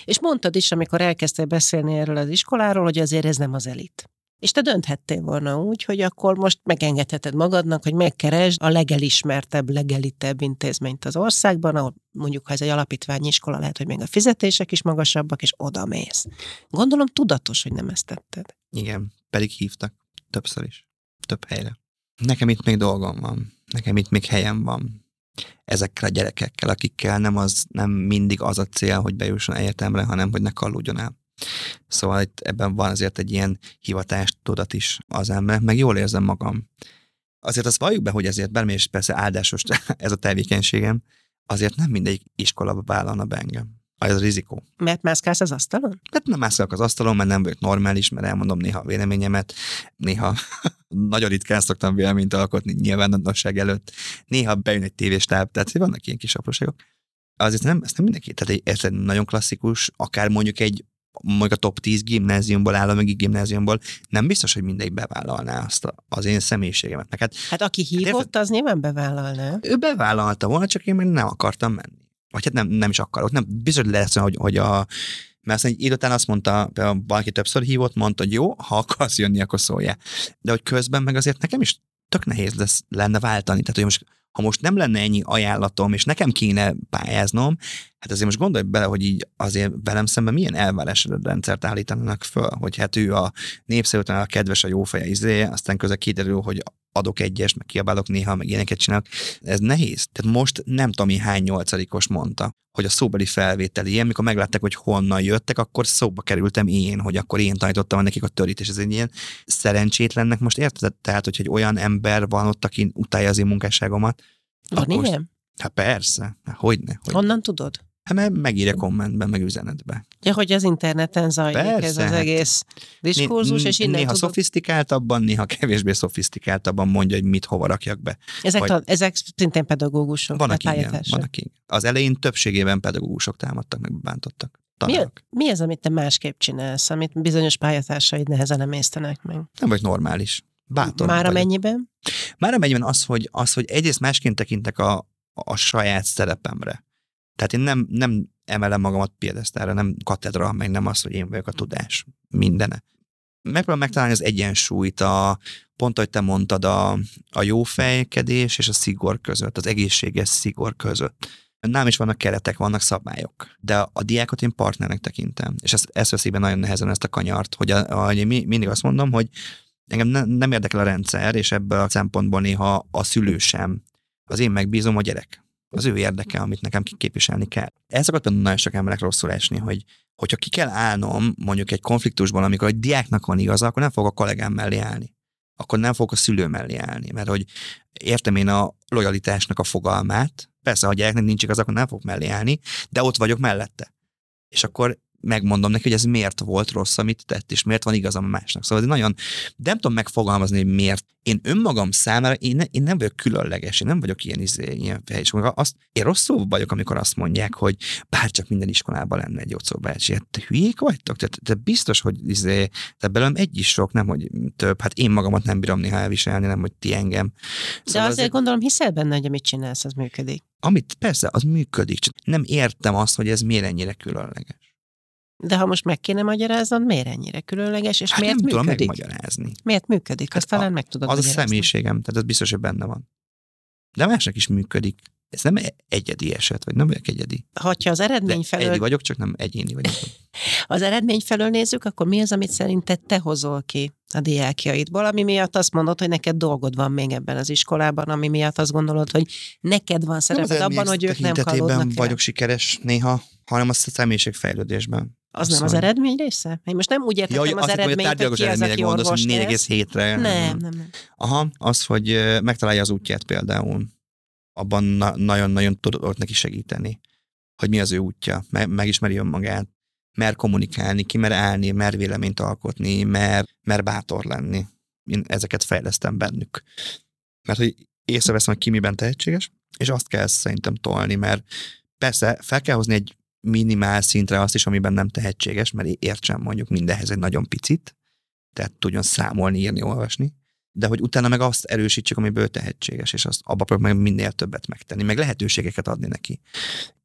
és mondtad is, amikor elkezdtél beszélni erről az iskoláról, hogy azért ez nem az elit. És te dönthettél volna úgy, hogy akkor most megengedheted magadnak, hogy megkeresd a legelismertebb, legelitebb intézményt az országban, ahol mondjuk, ha ez egy alapítványi iskola, lehet, hogy még a fizetések is magasabbak, és oda mész. Gondolom tudatos, hogy nem ezt tetted. Igen, pedig hívtak többször is, több helyre. Nekem itt még dolgom van, nekem itt még helyem van ezekkel a gyerekekkel, akikkel nem, az, nem mindig az a cél, hogy bejusson egyetemre, hanem hogy ne kallódjon el. Szóval itt ebben van azért egy ilyen hivatást tudat is az ember, meg jól érzem magam. Azért azt valljuk be, hogy azért bármi is persze áldásos ez a tevékenységem, azért nem mindegy iskola vállalna be engem. Ez a rizikó. Mert mászkálsz az asztalon? Mert nem mászkálok az asztalon, mert nem vagyok normális, mert elmondom néha a véleményemet, néha nagyon ritkán szoktam véleményt alkotni nyilvánosság előtt, néha bejön egy tévéstáb, tehát vannak ilyen kis apróságok. Azért nem, ezt nem mindenki, tehát egy, ez egy nagyon klasszikus, akár mondjuk egy mondjuk a top 10 gimnáziumból, állami gimnáziumból, nem biztos, hogy mindegy bevállalná azt az én személyiségemet. hát, hát aki hát hívott, hát, az nyilván bevállalná. Ő bevállalta volna, csak én még nem akartam menni. Vagy hát nem, nem is akarok. Nem, biztos lesz, hogy, hogy a mert aztán egy idő után azt mondta, valaki többször hívott, mondta, hogy jó, ha akarsz jönni, akkor szólja. De hogy közben meg azért nekem is tök nehéz lesz, lenne váltani. Tehát, hogy most ha most nem lenne ennyi ajánlatom, és nekem kéne pályáznom, hát azért most gondolj bele, hogy így azért velem szemben milyen elvárás rendszert állítanak föl, hogy hát ő a népszerű, a kedves, a jófeje izé, aztán közben kiderül, hogy adok egyes, meg kiabálok néha, meg ilyeneket csinálok. Ez nehéz. Tehát most nem tudom, hány nyolcadikos mondta, hogy a szóbeli felvétel ilyen, mikor meglátták, hogy honnan jöttek, akkor szóba kerültem én, hogy akkor én tanítottam nekik a törít, és ez egy ilyen szerencsétlennek most érted? Tehát, hogy egy olyan ember van ott, aki utálja az én munkásságomat. Van ilyen? Hát persze, hát hogyne. Hogy Honnan tudod? Hát mert megírja kommentben, meg üzenetbe. Ja, hogy az interneten zajlik Persze, ez az hát egész diskurzus, és innen Néha tudod... szofisztikáltabban, néha kevésbé szofisztikáltabban mondja, hogy mit hova rakjak be. Ezek, Vagy... ezek szintén pedagógusok, van, aki igen, van, aki. Az elején többségében pedagógusok támadtak, meg bántottak. Mi, mi az, amit te másképp csinálsz, amit bizonyos pályatársaid nehezen emésztenek meg? Nem vagy normális. Bátor Már amennyiben? Már amennyiben az, hogy, az, hogy egyrészt másként tekintek a, a saját szerepemre. Tehát én nem, nem emelem magamat piedesztára, nem katedra, meg nem az, hogy én vagyok a tudás mindene. Megpróbálom megtalálni az egyensúlyt, a, pont, hogy te mondtad, a, a jó fejkedés és a szigor között, az egészséges szigor között. Nem is vannak keretek, vannak szabályok, de a, a diákot én partnernek tekintem, és ezt, ezt veszik be nagyon nehezen ezt a kanyart, hogy, a, a, én mindig azt mondom, hogy engem ne, nem érdekel a rendszer, és ebből a szempontból néha a szülő sem. Az én megbízom a gyerek. Az ő érdeke, amit nekem képviselni kell. Ez szokott nagyon sok emberek rosszul esni, hogy hogyha ki kell állnom mondjuk egy konfliktusban, amikor egy diáknak van igaza, akkor nem fogok a kollégám mellé állni. Akkor nem fogok a szülő mellé állni, mert hogy értem én a lojalitásnak a fogalmát, persze, ha a gyereknek nincs igaz, akkor nem fog mellé állni, de ott vagyok mellette. És akkor megmondom neki, hogy ez miért volt rossz, amit tett, és miért van igazam a másnak. Szóval ez nagyon, de nem tudom megfogalmazni, hogy miért. Én önmagam számára, én, ne, én nem vagyok különleges, én nem vagyok ilyen, izé, ilyen és azt, én rosszul vagyok, amikor azt mondják, hogy bárcsak minden iskolában lenne egy gyógyszóbácsi. Hát te hülyék vagytok? Te, te biztos, hogy izé, te belőlem egy is sok, nem, hogy több. Hát én magamat nem bírom néha elviselni, nem, hogy ti engem. Szóval de azért azért gondolom, hiszel benne, hogy amit csinálsz, az működik. Amit persze, az működik. Csak nem értem azt, hogy ez miért ennyire különleges. De ha most meg kéne magyaráznod, miért ennyire különleges, és hát miért nem működik? tudom megmagyarázni. Miért működik? Azt Hát talán meg tudod Az a magyarázni. személyiségem, tehát ez biztos, hogy benne van. De másnak is működik. Ez nem egyedi eset, vagy nem vagyok egyedi. Ha az De eredmény felől, egyedi vagyok, csak nem egyéni vagyok. az eredmény felől nézzük, akkor mi az, amit szerinted te hozol ki a diákjaidból, ami miatt azt mondod, hogy neked dolgod van még ebben az iskolában, ami miatt azt gondolod, hogy neked van szereped abban, hogy ők nem kalódnak el. vagyok sikeres néha, hanem a személyiségfejlődésben. Az nem az eredmény része? Én most nem úgy értettem Ja, az azt hittem, hogy a eredményt, hogy tárgyalagos eredményre gondolsz, hogy orvos lesz. 4,7-re. Nem, nem, nem. Aha, az, hogy megtalálja az útját például. Abban na- nagyon-nagyon tudok neki segíteni, hogy mi az ő útja, me- megismeri önmagát, mer kommunikálni, ki mer állni, mer véleményt alkotni, mer, mer bátor lenni. Én ezeket fejlesztem bennük. Mert hogy észreveszem, hogy ki miben tehetséges, és azt kell szerintem tolni, mert persze fel kell hozni egy minimál szintre azt is, amiben nem tehetséges, mert értsem mondjuk mindenhez egy nagyon picit, tehát tudjon számolni, írni, olvasni, de hogy utána meg azt erősítsük, amiből tehetséges, és azt abba próbáljuk meg minél többet megtenni, meg lehetőségeket adni neki.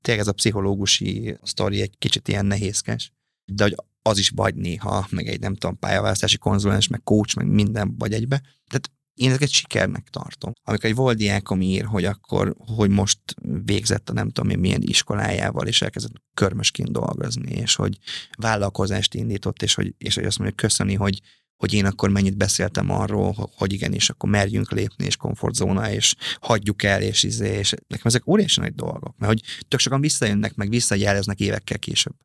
Tényleg ez a pszichológusi sztori egy kicsit ilyen nehézkes, de hogy az is vagy néha, meg egy nem tudom, pályaválasztási konzulens, meg coach, meg minden vagy egybe. Tehát én ezeket sikernek tartom. Amikor egy volt diákom ír, hogy akkor, hogy most végzett a nem tudom én milyen iskolájával, és elkezdett körmösként dolgozni, és hogy vállalkozást indított, és hogy, és hogy azt mondja, hogy köszöni, hogy, hogy én akkor mennyit beszéltem arról, hogy igen, és akkor merjünk lépni, és komfortzóna, és hagyjuk el, és izé, és nekem ezek óriási nagy dolgok, mert hogy tök sokan visszajönnek, meg visszajeleznek évekkel később.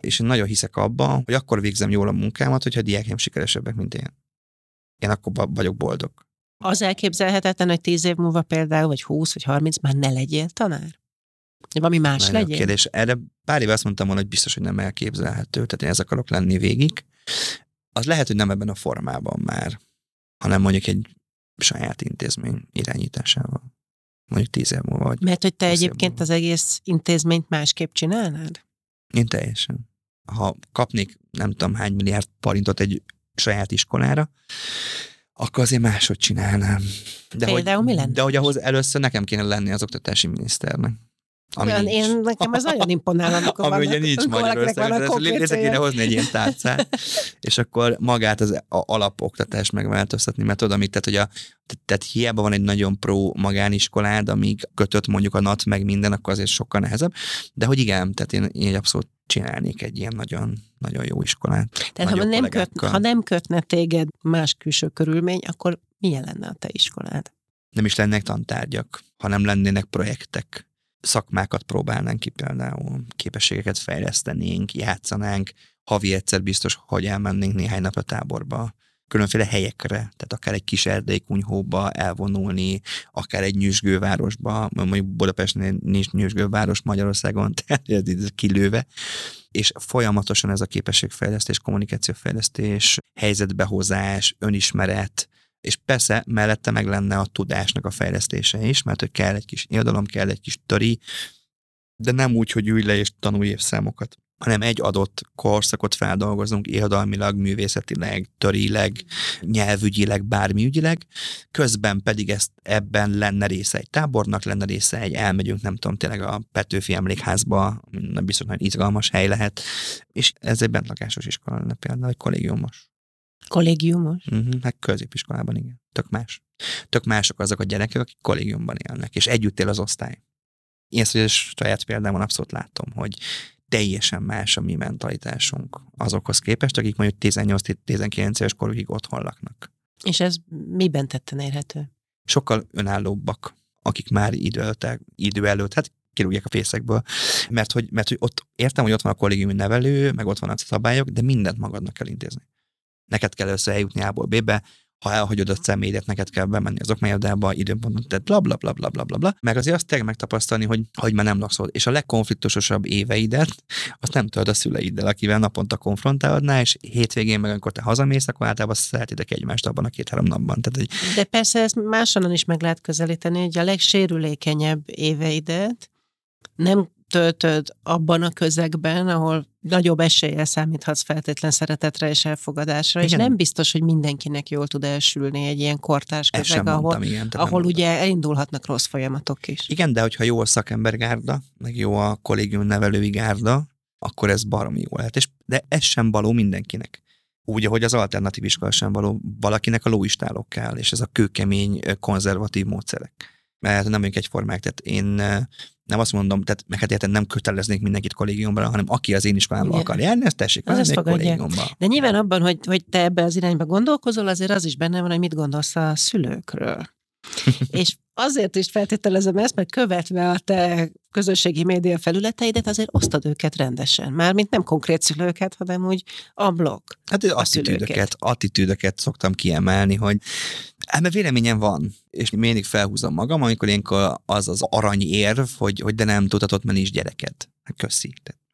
És én nagyon hiszek abban, hogy akkor végzem jól a munkámat, hogyha a diákjaim sikeresebbek, mint én. Én akkor vagyok boldog. Az elképzelhetetlen, hogy tíz év múlva például, vagy 20, vagy 30 már ne legyél tanár? Vagy Valami más Nagyon legyen? kérdés. Erre pár éve azt mondtam volna, hogy biztos, hogy nem elképzelhető, tehát én ez akarok lenni végig. Az lehet, hogy nem ebben a formában már, hanem mondjuk egy saját intézmény irányításával. Mondjuk tíz év múlva, vagy Mert hogy te Húsz egyébként múlva. az egész intézményt másképp csinálnád? én teljesen. Ha kapnék nem tudom hány milliárd forintot egy saját iskolára, akkor azért máshogy csinálnám. De Például mi lenne? De hogy ahhoz először nekem kéne lenni az oktatási miniszternek. Ami Olyan, nincs. én, nekem az nagyon imponál, amikor Ami vannak, ugye nincs Magyarországon, létre kéne hozni egy ilyen tárcát, és akkor magát az a- alapoktatást megváltoztatni, mert tudod, amit, tehát, hogy a, te- tehát hiába van egy nagyon pro magániskolád, amíg kötött mondjuk a NAT meg minden, akkor azért sokkal nehezebb, de hogy igen, tehát én, én egy abszolút csinálnék egy ilyen nagyon, nagyon jó iskolát. Tehát ha nem, köt, ha nem kötne téged más külső körülmény, akkor milyen lenne a te iskolád? nem is lennének tantárgyak, hanem lennének projektek. Szakmákat próbálnánk ki például, képességeket fejlesztenénk, játszanánk, havi egyszer biztos, hogy elmennénk néhány nap a táborba, különféle helyekre, tehát akár egy kis erdélykunyhóba elvonulni, akár egy nyüzsgővárosba, mondjuk Budapesten nincs nyüzsgőváros Magyarországon, tehát ez kilőve, és folyamatosan ez a képességfejlesztés, kommunikációfejlesztés, helyzetbehozás, önismeret, és persze mellette meg lenne a tudásnak a fejlesztése is, mert hogy kell egy kis irodalom, kell egy kis töri, de nem úgy, hogy ülj le és tanulj évszámokat. Hanem egy adott korszakot feldolgozunk irodalmilag, művészetileg, törileg, nyelvügyileg, bármi ügyileg, közben pedig ezt ebben lenne része egy tábornak, lenne része egy elmegyünk, nem tudom, tényleg a Petőfi emlékházba, nem biztos, hogy izgalmas hely lehet, és ez egy bentlakásos iskola lenne például, egy kollégiumos. Kollégiumos? Uh-huh, hát középiskolában igen. Tök más. Tök mások azok a gyerekek, akik kollégiumban élnek, és együtt él az osztály. Én ezt a saját példámon abszolút látom, hogy teljesen más a mi mentalitásunk azokhoz képest, akik mondjuk 18-19 éves korukig otthon laknak. És ez miben tetten érhető? Sokkal önállóbbak, akik már idő előtt, idő előtt hát kirúgják a fészekből, mert hogy, mert hogy ott értem, hogy ott van a kollégiumi nevelő, meg ott van a szabályok, de mindent magadnak kell intézni. Neked kell össze eljutni A-ból B-be, ha elhagyod a személyedet, neked kell bemenni az okmányodába, időponton, tehát bla bla bla bla bla bla bla. Meg azért azt tényleg megtapasztalni, hogy, hogy már nem laksz És a legkonfliktusosabb éveidet, azt nem tudod a szüleiddel, akivel naponta konfrontálodnál, és hétvégén meg, amikor te hazamész, akkor általában szeretitek egymást abban a két-három napban. Tehát, hogy... De persze ezt másonan is meg lehet közelíteni, hogy a legsérülékenyebb éveidet nem töltöd abban a közegben, ahol nagyobb eséllyel számíthatsz feltétlen szeretetre és elfogadásra, igen. és nem biztos, hogy mindenkinek jól tud elsülni egy ilyen kortárs közeg, ahol, mondtam, igen, ahol ugye elindulhatnak rossz folyamatok is. Igen, de hogyha jó a szakembergárda, meg jó a kollégium nevelői gárda, akkor ez baromi jó lehet. És, de ez sem való mindenkinek. Úgy, ahogy az alternatív iskola sem való, valakinek a lóistálok kell, és ez a kőkemény, konzervatív módszerek. Mert nem vagyunk egyformák, tehát én nem azt mondom, tehát meg hát érted, nem köteleznék mindenkit kollégiumban, hanem aki az én iskolámban akar járni, ezt tessék az ezt kollégiumba. De nyilván abban, hogy, hogy te ebbe az irányba gondolkozol, azért az is benne van, hogy mit gondolsz a szülőkről. és azért is feltételezem ezt, mert követve a te közösségi média felületeidet, azért osztad őket rendesen. Mármint nem konkrét szülőket, hanem úgy a blog. Hát attitűdöket, attitűdöket szoktam kiemelni, hogy hát véleményem van, és mindig felhúzom magam, amikor ilyenkor az az aranyérv, hogy, hogy de nem tudhatod, mert nincs gyereked. Hát köszi. Tehát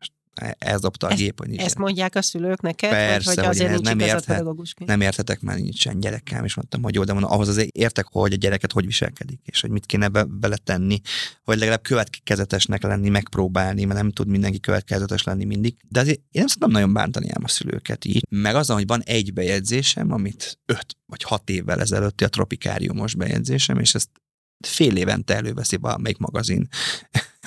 ez dobta a gép, hogy nincs. Ezt mondják a szülők neked? Persze, hogy, azért hogy nem, érthet, nem érthetek, mert nincsen gyerekem, és mondtam, hogy jó, de mondom, ahhoz azért értek, hogy a gyereket hogy viselkedik, és hogy mit kéne be, bele tenni, vagy legalább következetesnek lenni, megpróbálni, mert nem tud mindenki következetes lenni mindig. De azért én nem szoktam nagyon bántani ám a szülőket így. Meg azon, hogy van egy bejegyzésem, amit öt vagy hat évvel ezelőtti a tropikáriumos bejegyzésem, és ezt fél évente előveszi valamelyik magazin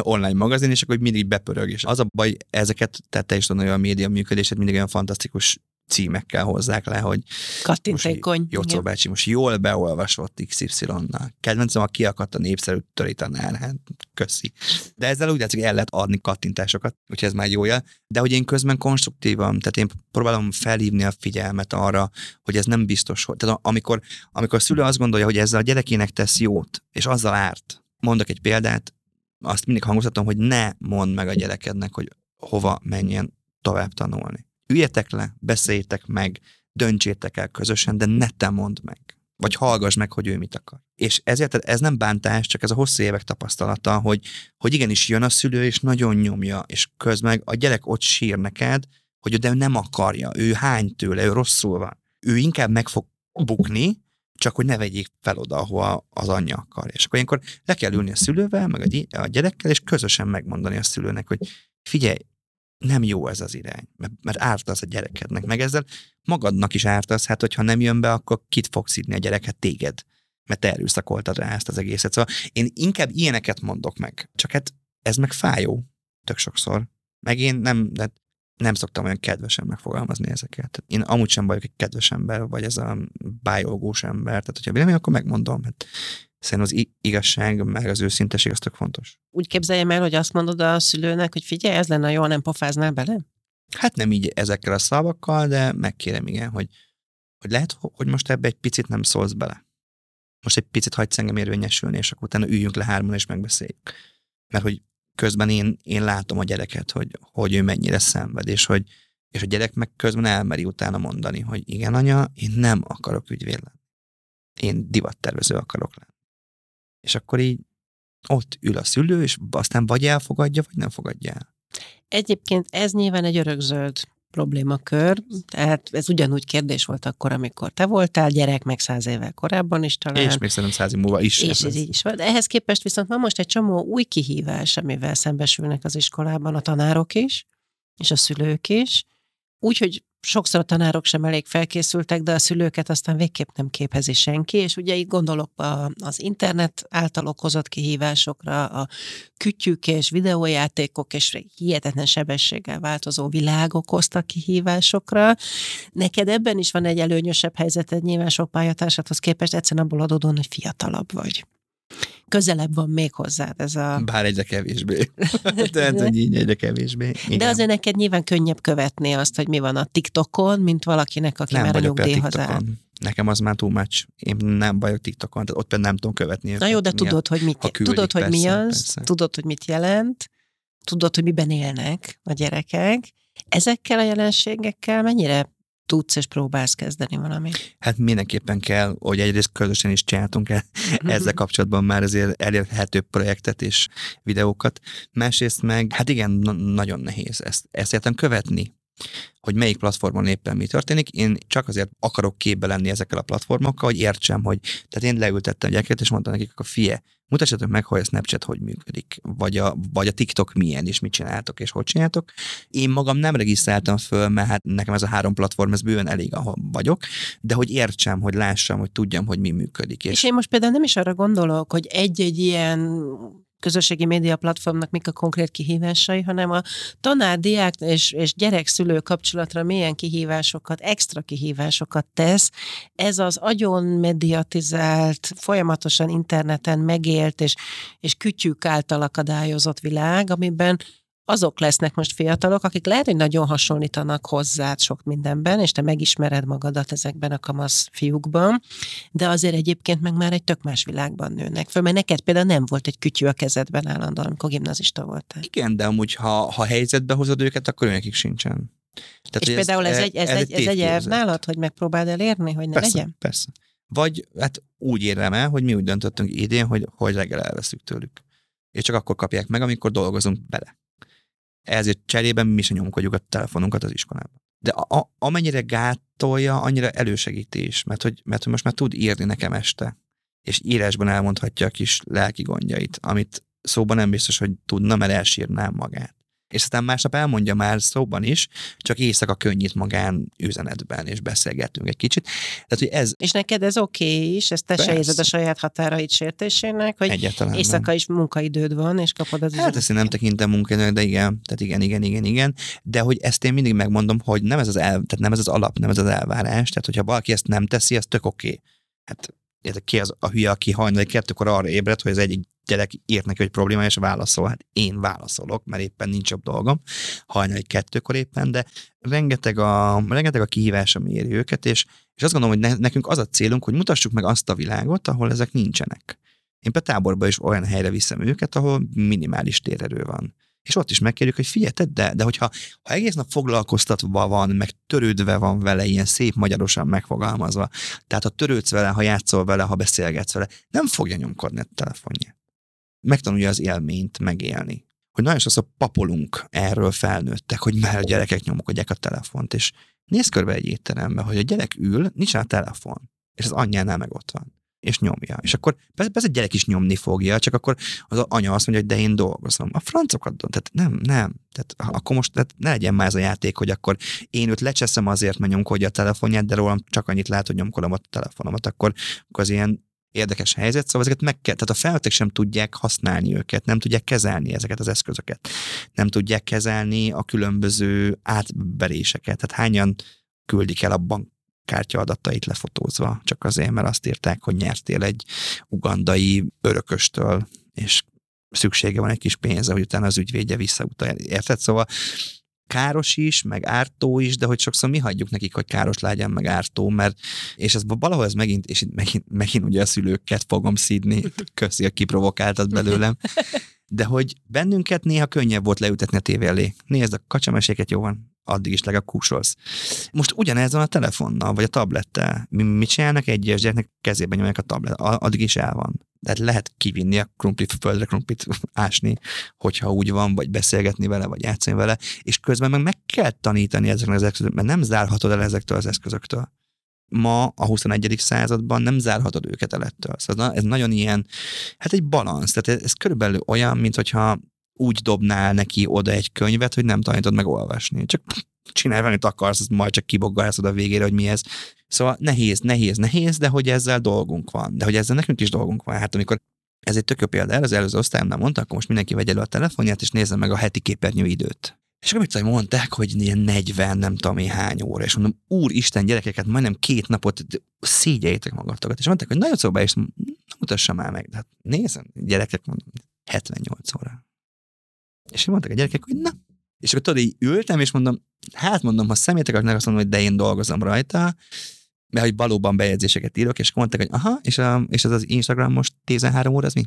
online magazin, és akkor mindig bepörög. És az a baj, ezeket, tehát te is tudod, hogy a média működését mindig olyan fantasztikus címekkel hozzák le, hogy kattintékony. Jocó bácsi most jól beolvasott XY-nal. Kedvencem a kiakadt a népszerű törítanár, hát köszi. De ezzel úgy látszik, el lehet adni kattintásokat, úgyhogy ez már jó jel. De hogy én közben konstruktívan, tehát én próbálom felhívni a figyelmet arra, hogy ez nem biztos, hogy. Tehát amikor, amikor a szülő azt gondolja, hogy ezzel a gyerekének tesz jót, és azzal árt. Mondok egy példát, azt mindig hangoztatom, hogy ne mondd meg a gyerekednek, hogy hova menjen tovább tanulni. Üljetek le, beszéljétek meg, döntsétek el közösen, de ne te mondd meg. Vagy hallgass meg, hogy ő mit akar. És ezért ez nem bántás, csak ez a hosszú évek tapasztalata, hogy, hogy igenis jön a szülő, és nagyon nyomja, és közben a gyerek ott sír neked, hogy de ő nem akarja, ő hány tőle, ő rosszul van. Ő inkább meg fog bukni, csak hogy ne vegyék fel oda, ahol az anyja akar. És akkor ilyenkor le kell ülni a szülővel, meg a gyerekkel, és közösen megmondani a szülőnek, hogy figyelj, nem jó ez az irány, mert, mert ártasz a gyerekednek, meg ezzel magadnak is ártasz, hát hogyha nem jön be, akkor kit fogsz szidni a gyereket téged, mert te erőszakoltad rá ezt az egészet. Szóval én inkább ilyeneket mondok meg, csak hát ez meg fájó tök sokszor. Meg én nem, de nem szoktam olyan kedvesen megfogalmazni ezeket. Én amúgy sem vagyok egy kedves ember, vagy ez a bájolgós ember. Tehát, hogyha vélemény, akkor megmondom. Hát szerintem az igazság, meg az őszinteség az tök fontos. Úgy képzeljem el, hogy azt mondod a szülőnek, hogy figyelj, ez lenne jó, nem pofáznál bele? Hát nem így ezekkel a szavakkal, de megkérem, igen, hogy, hogy lehet, hogy most ebbe egy picit nem szólsz bele. Most egy picit hagysz engem érvényesülni, és akkor utána üljünk le hárman, és megbeszéljük. Mert hogy közben én, én látom a gyereket, hogy, hogy ő mennyire szenved, és hogy és a gyerek meg közben elmeri utána mondani, hogy igen, anya, én nem akarok ügyvéd lenni. Én divattervező akarok lenni. És akkor így ott ül a szülő, és aztán vagy elfogadja, vagy nem fogadja el. Egyébként ez nyilván egy örökzöld problémakör, tehát ez ugyanúgy kérdés volt akkor, amikor te voltál gyerek, meg száz évvel korábban is talán. És még szerintem száz év múlva is. És ez így is volt. Ehhez képest viszont van most egy csomó új kihívás, amivel szembesülnek az iskolában a tanárok is, és a szülők is, úgyhogy sokszor a tanárok sem elég felkészültek, de a szülőket aztán végképp nem képezi senki, és ugye itt gondolok az internet által okozott kihívásokra, a kütyük és videójátékok és hihetetlen sebességgel változó világ okozta kihívásokra. Neked ebben is van egy előnyösebb helyzeted nyilván sok pályatársadhoz képest, egyszerűen abból adódóan, hogy fiatalabb vagy közelebb van még hozzád ez a... Bár egyre kevésbé. Tehát, hogy így egyre kevésbé. Igen. De azért neked nyilván könnyebb követni azt, hogy mi van a TikTokon, mint valakinek, aki nem már a nyugdíjhoz áll. Nekem az már too much. Én nem vagyok TikTokon, tehát ott például nem tudom követni. Na jó, de tudod, hogy mit, küldik, tudod, hogy persze, mi az, persze. tudod, hogy mit jelent, tudod, hogy miben élnek a gyerekek. Ezekkel a jelenségekkel mennyire tudsz és próbálsz kezdeni valamit? Hát mindenképpen kell, hogy egyrészt közösen is csináltunk el ezzel kapcsolatban már azért elérhető projektet és videókat. Másrészt meg, hát igen, nagyon nehéz ezt, ezt értem követni hogy melyik platformon éppen mi történik. Én csak azért akarok képbe lenni ezekkel a platformokkal, hogy értsem, hogy tehát én leültettem gyereket, és mondtam nekik, a fie, mutassatok meg, hogy a Snapchat hogy működik, vagy a, vagy a TikTok milyen, és mit csináltok, és hogy csináltok. Én magam nem regisztráltam föl, mert hát nekem ez a három platform, ez bőven elég, ahol vagyok, de hogy értsem, hogy lássam, hogy tudjam, hogy mi működik. És, és én most például nem is arra gondolok, hogy egy-egy ilyen közösségi média platformnak mik a konkrét kihívásai, hanem a tanár, diák és, és gyerek-szülő kapcsolatra milyen kihívásokat, extra kihívásokat tesz. Ez az agyon mediatizált, folyamatosan interneten megélt és, és kütyük által akadályozott világ, amiben azok lesznek most fiatalok, akik lehet, hogy nagyon hasonlítanak hozzád sok mindenben, és te megismered magadat ezekben a kamasz fiúkban, de azért egyébként meg már egy tök más világban nőnek föl, mert neked például nem volt egy kütyű a kezedben állandóan, amikor gimnazista voltál. Igen, de amúgy ha, ha helyzetbe hozod őket, akkor nekik sincsen. Tehát, és például ez, ez, egy, ez, ez, egy, ez egy elv nálad, hogy megpróbáld elérni, hogy ne persze, legyen? Persze. Vagy hát úgy érem el, hogy mi úgy döntöttünk idén, hogy, hogy reggel elveszünk tőlük. És csak akkor kapják meg, amikor dolgozunk bele ezért cserében mi sem nyomkodjuk a telefonunkat az iskolában. De a, a, amennyire gátolja, annyira elősegíti is, mert hogy, mert hogy most már tud írni nekem este, és írásban elmondhatja a kis lelki gondjait, amit szóban nem biztos, hogy tudna, mert elsírnám magát és aztán másnap elmondja már szóban is, csak éjszaka könnyít magán üzenetben, és beszélgetünk egy kicsit. Tehát, hogy ez... És neked ez oké okay is, ezt te se érzed a saját határaid sértésének, hogy Egyáltalán éjszaka nem. is munkaidőd van, és kapod az Hát ezt én nem tekintem munkaidőnek, de igen, tehát igen, igen, igen, igen. De hogy ezt én mindig megmondom, hogy nem ez az, el, tehát nem ez az alap, nem ez az elvárás, tehát hogyha valaki ezt nem teszi, az tök oké. Okay. Hát ki az a hülye, aki hajnali kettőkor arra ébred, hogy az egyik gyerek írt neki, hogy probléma, és válaszol. Hát én válaszolok, mert éppen nincs jobb dolgom, hajnali kettőkor éppen, de rengeteg a, rengeteg a kihívás, ami éri őket, és, és azt gondolom, hogy ne, nekünk az a célunk, hogy mutassuk meg azt a világot, ahol ezek nincsenek. Én például táborba is olyan helyre viszem őket, ahol minimális térerő van és ott is megkérjük, hogy figyelj, de, de hogyha ha egész nap foglalkoztatva van, meg törődve van vele, ilyen szép magyarosan megfogalmazva, tehát ha törődsz vele, ha játszol vele, ha beszélgetsz vele, nem fogja nyomkodni a telefonját. Megtanulja az élményt megélni. Hogy nagyon sokszor papolunk erről felnőttek, hogy már a gyerekek nyomkodják a telefont, és nézz körbe egy étterembe, hogy a gyerek ül, nincs a telefon, és az anyjánál meg ott van és nyomja. És akkor persze, a gyerek is nyomni fogja, csak akkor az anya azt mondja, hogy de én dolgozom. A francokat, tehát nem, nem. Tehát akkor most tehát ne legyen már ez a játék, hogy akkor én őt lecseszem azért, mert nyomkodja a telefonját, de rólam csak annyit lát, hogy nyomkodom a telefonomat, akkor, akkor az ilyen érdekes helyzet, szóval ezeket meg kell, tehát a felnőttek sem tudják használni őket, nem tudják kezelni ezeket az eszközöket, nem tudják kezelni a különböző átveréseket. Tehát hányan küldik el a bank kártya adatait lefotózva, csak azért, mert azt írták, hogy nyertél egy ugandai örököstől, és szüksége van egy kis pénze, hogy utána az ügyvédje visszautalja. Érted? Szóval káros is, meg ártó is, de hogy sokszor mi hagyjuk nekik, hogy káros legyen, meg ártó, mert, és ez valahol ez megint, és itt megint, megint ugye a szülőket fogom szídni, köszi, hogy kiprovokáltad belőlem, de hogy bennünket néha könnyebb volt leütetni a tévé elé. Nézd, a kacsameséket jó van, addig is legalább kúsolsz. Most ugyanez van a telefonnal, vagy a tablettel. Mi, mit csinálnak egy gyereknek kezében nyomják a tablet, addig is el van. Tehát lehet kivinni a krumplit, földre krumplit ásni, hogyha úgy van, vagy beszélgetni vele, vagy játszani vele, és közben meg meg kell tanítani ezeknek az eszközöknek, mert nem zárhatod el ezektől az eszközöktől. Ma a 21. században nem zárhatod őket el ettől. Szóval ez nagyon ilyen, hát egy balansz. Tehát ez, ez körülbelül olyan, mint hogyha úgy dobnál neki oda egy könyvet, hogy nem tanítod meg olvasni. Csak csinálj valamit akarsz, azt majd csak kiboggalszod a végére, hogy mi ez. Szóval nehéz, nehéz, nehéz, de hogy ezzel dolgunk van. De hogy ezzel nekünk is dolgunk van. Hát amikor ez egy tök jó példa, az előző osztályomnál mondta, akkor most mindenki vegye elő a telefonját, és nézze meg a heti képernyő időt. És akkor mit mondták, hogy ilyen 40, nem tudom én hány óra, és mondom, úristen, gyerekeket, majdnem két napot szégyeljétek magatokat. És mondták, hogy nagyon szóba, és nem mutassam már meg. De hát nézem, gyerekek, mondom, 78 óra. És mondtak a gyerekek, hogy na. És akkor tudod, így ültem, és mondom, hát mondom, ha szemétek akarnak, azt mondom, hogy de én dolgozom rajta, mert hogy valóban bejegyzéseket írok, és mondták, hogy aha, és, a, és ez az Instagram most 13 óra, az mi?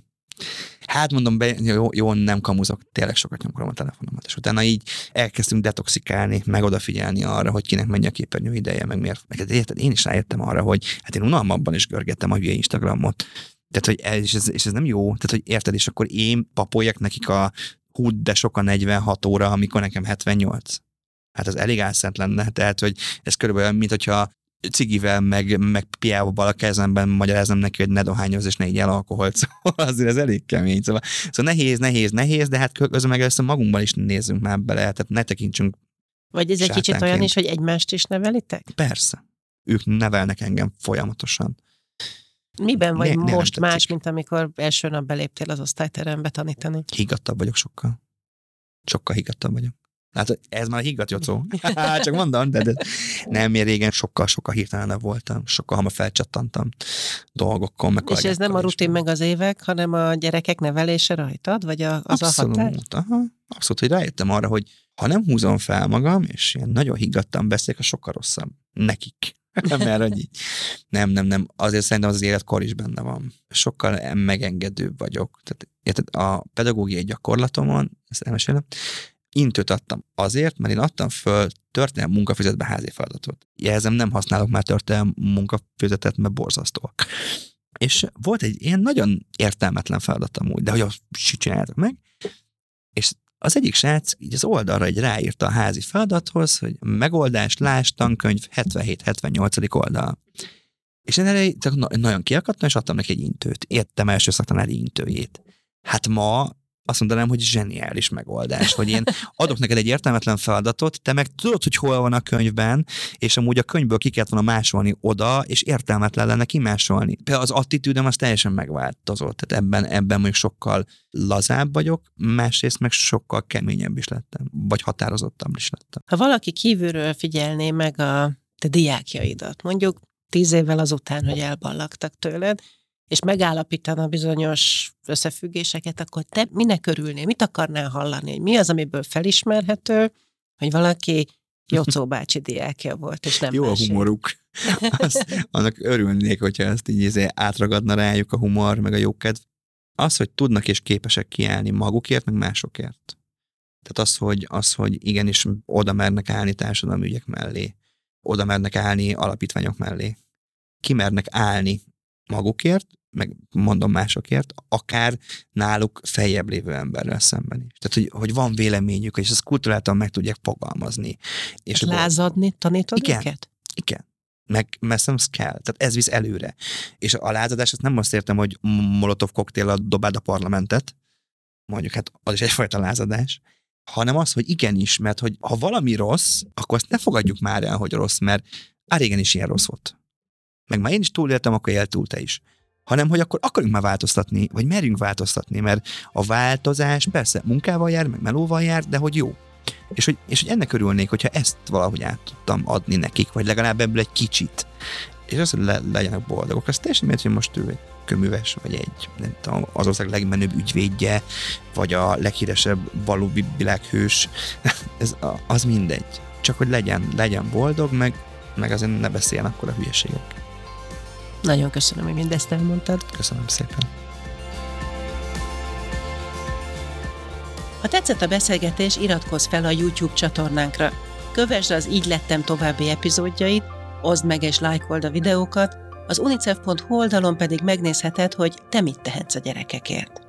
Hát mondom, be, jó, jó, nem kamuzok, tényleg sokat nyomkodom a telefonomat. És utána így elkezdtünk detoxikálni, meg odafigyelni arra, hogy kinek mennyi a képernyő ideje, meg miért. Meg érted, én is rájöttem arra, hogy hát én unalmabban is görgettem a hülye Instagramot. Tehát, hogy ez, és, ez, és ez nem jó. Tehát, hogy érted, és akkor én papoljak nekik a hú, de sok a 46 óra, amikor nekem 78. Hát ez elég álszent lenne. Tehát, hogy ez körülbelül, mint hogyha cigivel, meg, meg piával a kezemben magyarázom neki, hogy ne dohányoz és ne így el alkoholt. Szóval azért ez elég kemény. Szóval, szóval nehéz, nehéz, nehéz, de hát közben meg ezt magunkban is nézzünk már bele, tehát ne tekintsünk Vagy ez egy kicsit olyan is, hogy egymást is nevelitek? Persze. Ők nevelnek engem folyamatosan. Miben vagy ne, most más, mint amikor első nap beléptél az osztályterembe tanítani? Higgadtabb vagyok sokkal. Sokkal higgadtabb vagyok. Hát ez már higgadt jocó. Csak mondom, de, de nem, én régen sokkal-sokkal hirtelenebb voltam, sokkal hamar felcsattantam dolgokkal. Meg És ez nem a rutin meg az évek, hanem a gyerekek nevelése rajtad, vagy a, az abszolút, a határ? Aha, abszolút, hogy rájöttem arra, hogy ha nem húzom fel magam, és ilyen nagyon higgadtan beszélek, a sokkal rosszabb nekik. Mert hogy így, nem, nem, nem, azért szerintem az, életkor is benne van. Sokkal megengedőbb vagyok. Tehát érted, a pedagógiai gyakorlatomon, ezt elmesélem, intőt adtam azért, mert én adtam föl történelmi munkafizetbe házi feladatot. Jelzem, nem használok már történelmi munkafizetet, mert borzasztóak. És volt egy ilyen nagyon értelmetlen feladatom úgy, de hogy azt csináltak meg, és az egyik srác így az oldalra egy ráírta a házi feladathoz, hogy megoldás, láss, tankönyv, 77-78. oldal. És én erre nagyon kiakadtam, és adtam neki egy intőt. Értem első szaktanári intőjét. Hát ma azt mondanám, hogy zseniális megoldás, hogy én adok neked egy értelmetlen feladatot, te meg tudod, hogy hol van a könyvben, és amúgy a könyvből ki kellett volna másolni oda, és értelmetlen lenne kimásolni. Például az attitűdöm az teljesen megváltozott, tehát ebben, ebben mondjuk sokkal lazább vagyok, másrészt meg sokkal keményebb is lettem, vagy határozottabb is lettem. Ha valaki kívülről figyelné meg a te diákjaidat, mondjuk tíz évvel azután, hogy elballagtak tőled, és megállapítana bizonyos összefüggéseket, akkor te minek örülnél? Mit akarnál hallani? Hogy mi az, amiből felismerhető, hogy valaki Jocó bácsi diákja volt, és nem Jó a humoruk. Azt, annak örülnék, hogyha ezt így izé átragadna rájuk a humor, meg a jókedv. Az, hogy tudnak és képesek kiállni magukért, meg másokért. Tehát az, hogy, az, hogy igenis oda mernek állni társadalmi ügyek mellé, oda mernek állni alapítványok mellé, kimernek állni magukért, meg mondom másokért, akár náluk feljebb lévő emberrel szemben is. Tehát, hogy, hogy van véleményük, és ezt kulturáltan meg tudják fogalmazni. És hát lázadni tanítod igen, őket? Igen. Meg mert ez kell. Tehát ez visz előre. És a lázadás, azt nem azt értem, hogy molotov koktél dobáld a parlamentet, mondjuk hát az is egyfajta lázadás, hanem az, hogy igenis, mert hogy ha valami rossz, akkor azt ne fogadjuk már el, hogy rossz, mert á, régen is ilyen rossz volt. Meg már én is túléltem, akkor él túl te is hanem hogy akkor akarjunk már változtatni, vagy merjünk változtatni, mert a változás persze munkával jár, meg melóval jár, de hogy jó. És hogy, és hogy ennek örülnék, hogyha ezt valahogy át tudtam adni nekik, vagy legalább ebből egy kicsit. És az, hogy le, legyenek boldogok. Az teljesen miért, hogy most ő egy köműves, vagy egy nem tudom, az ország legmenőbb ügyvédje, vagy a leghíresebb valóbi világhős. Ez, az mindegy. Csak hogy legyen, legyen boldog, meg, meg azért ne beszéljen akkor a hülyeségek. Nagyon köszönöm, hogy mindezt elmondtad. Köszönöm szépen. Ha tetszett a beszélgetés, iratkozz fel a YouTube csatornánkra. Kövesd az Így lettem további epizódjait, oszd meg és lájkold a videókat, az unicef.hu oldalon pedig megnézheted, hogy te mit tehetsz a gyerekekért.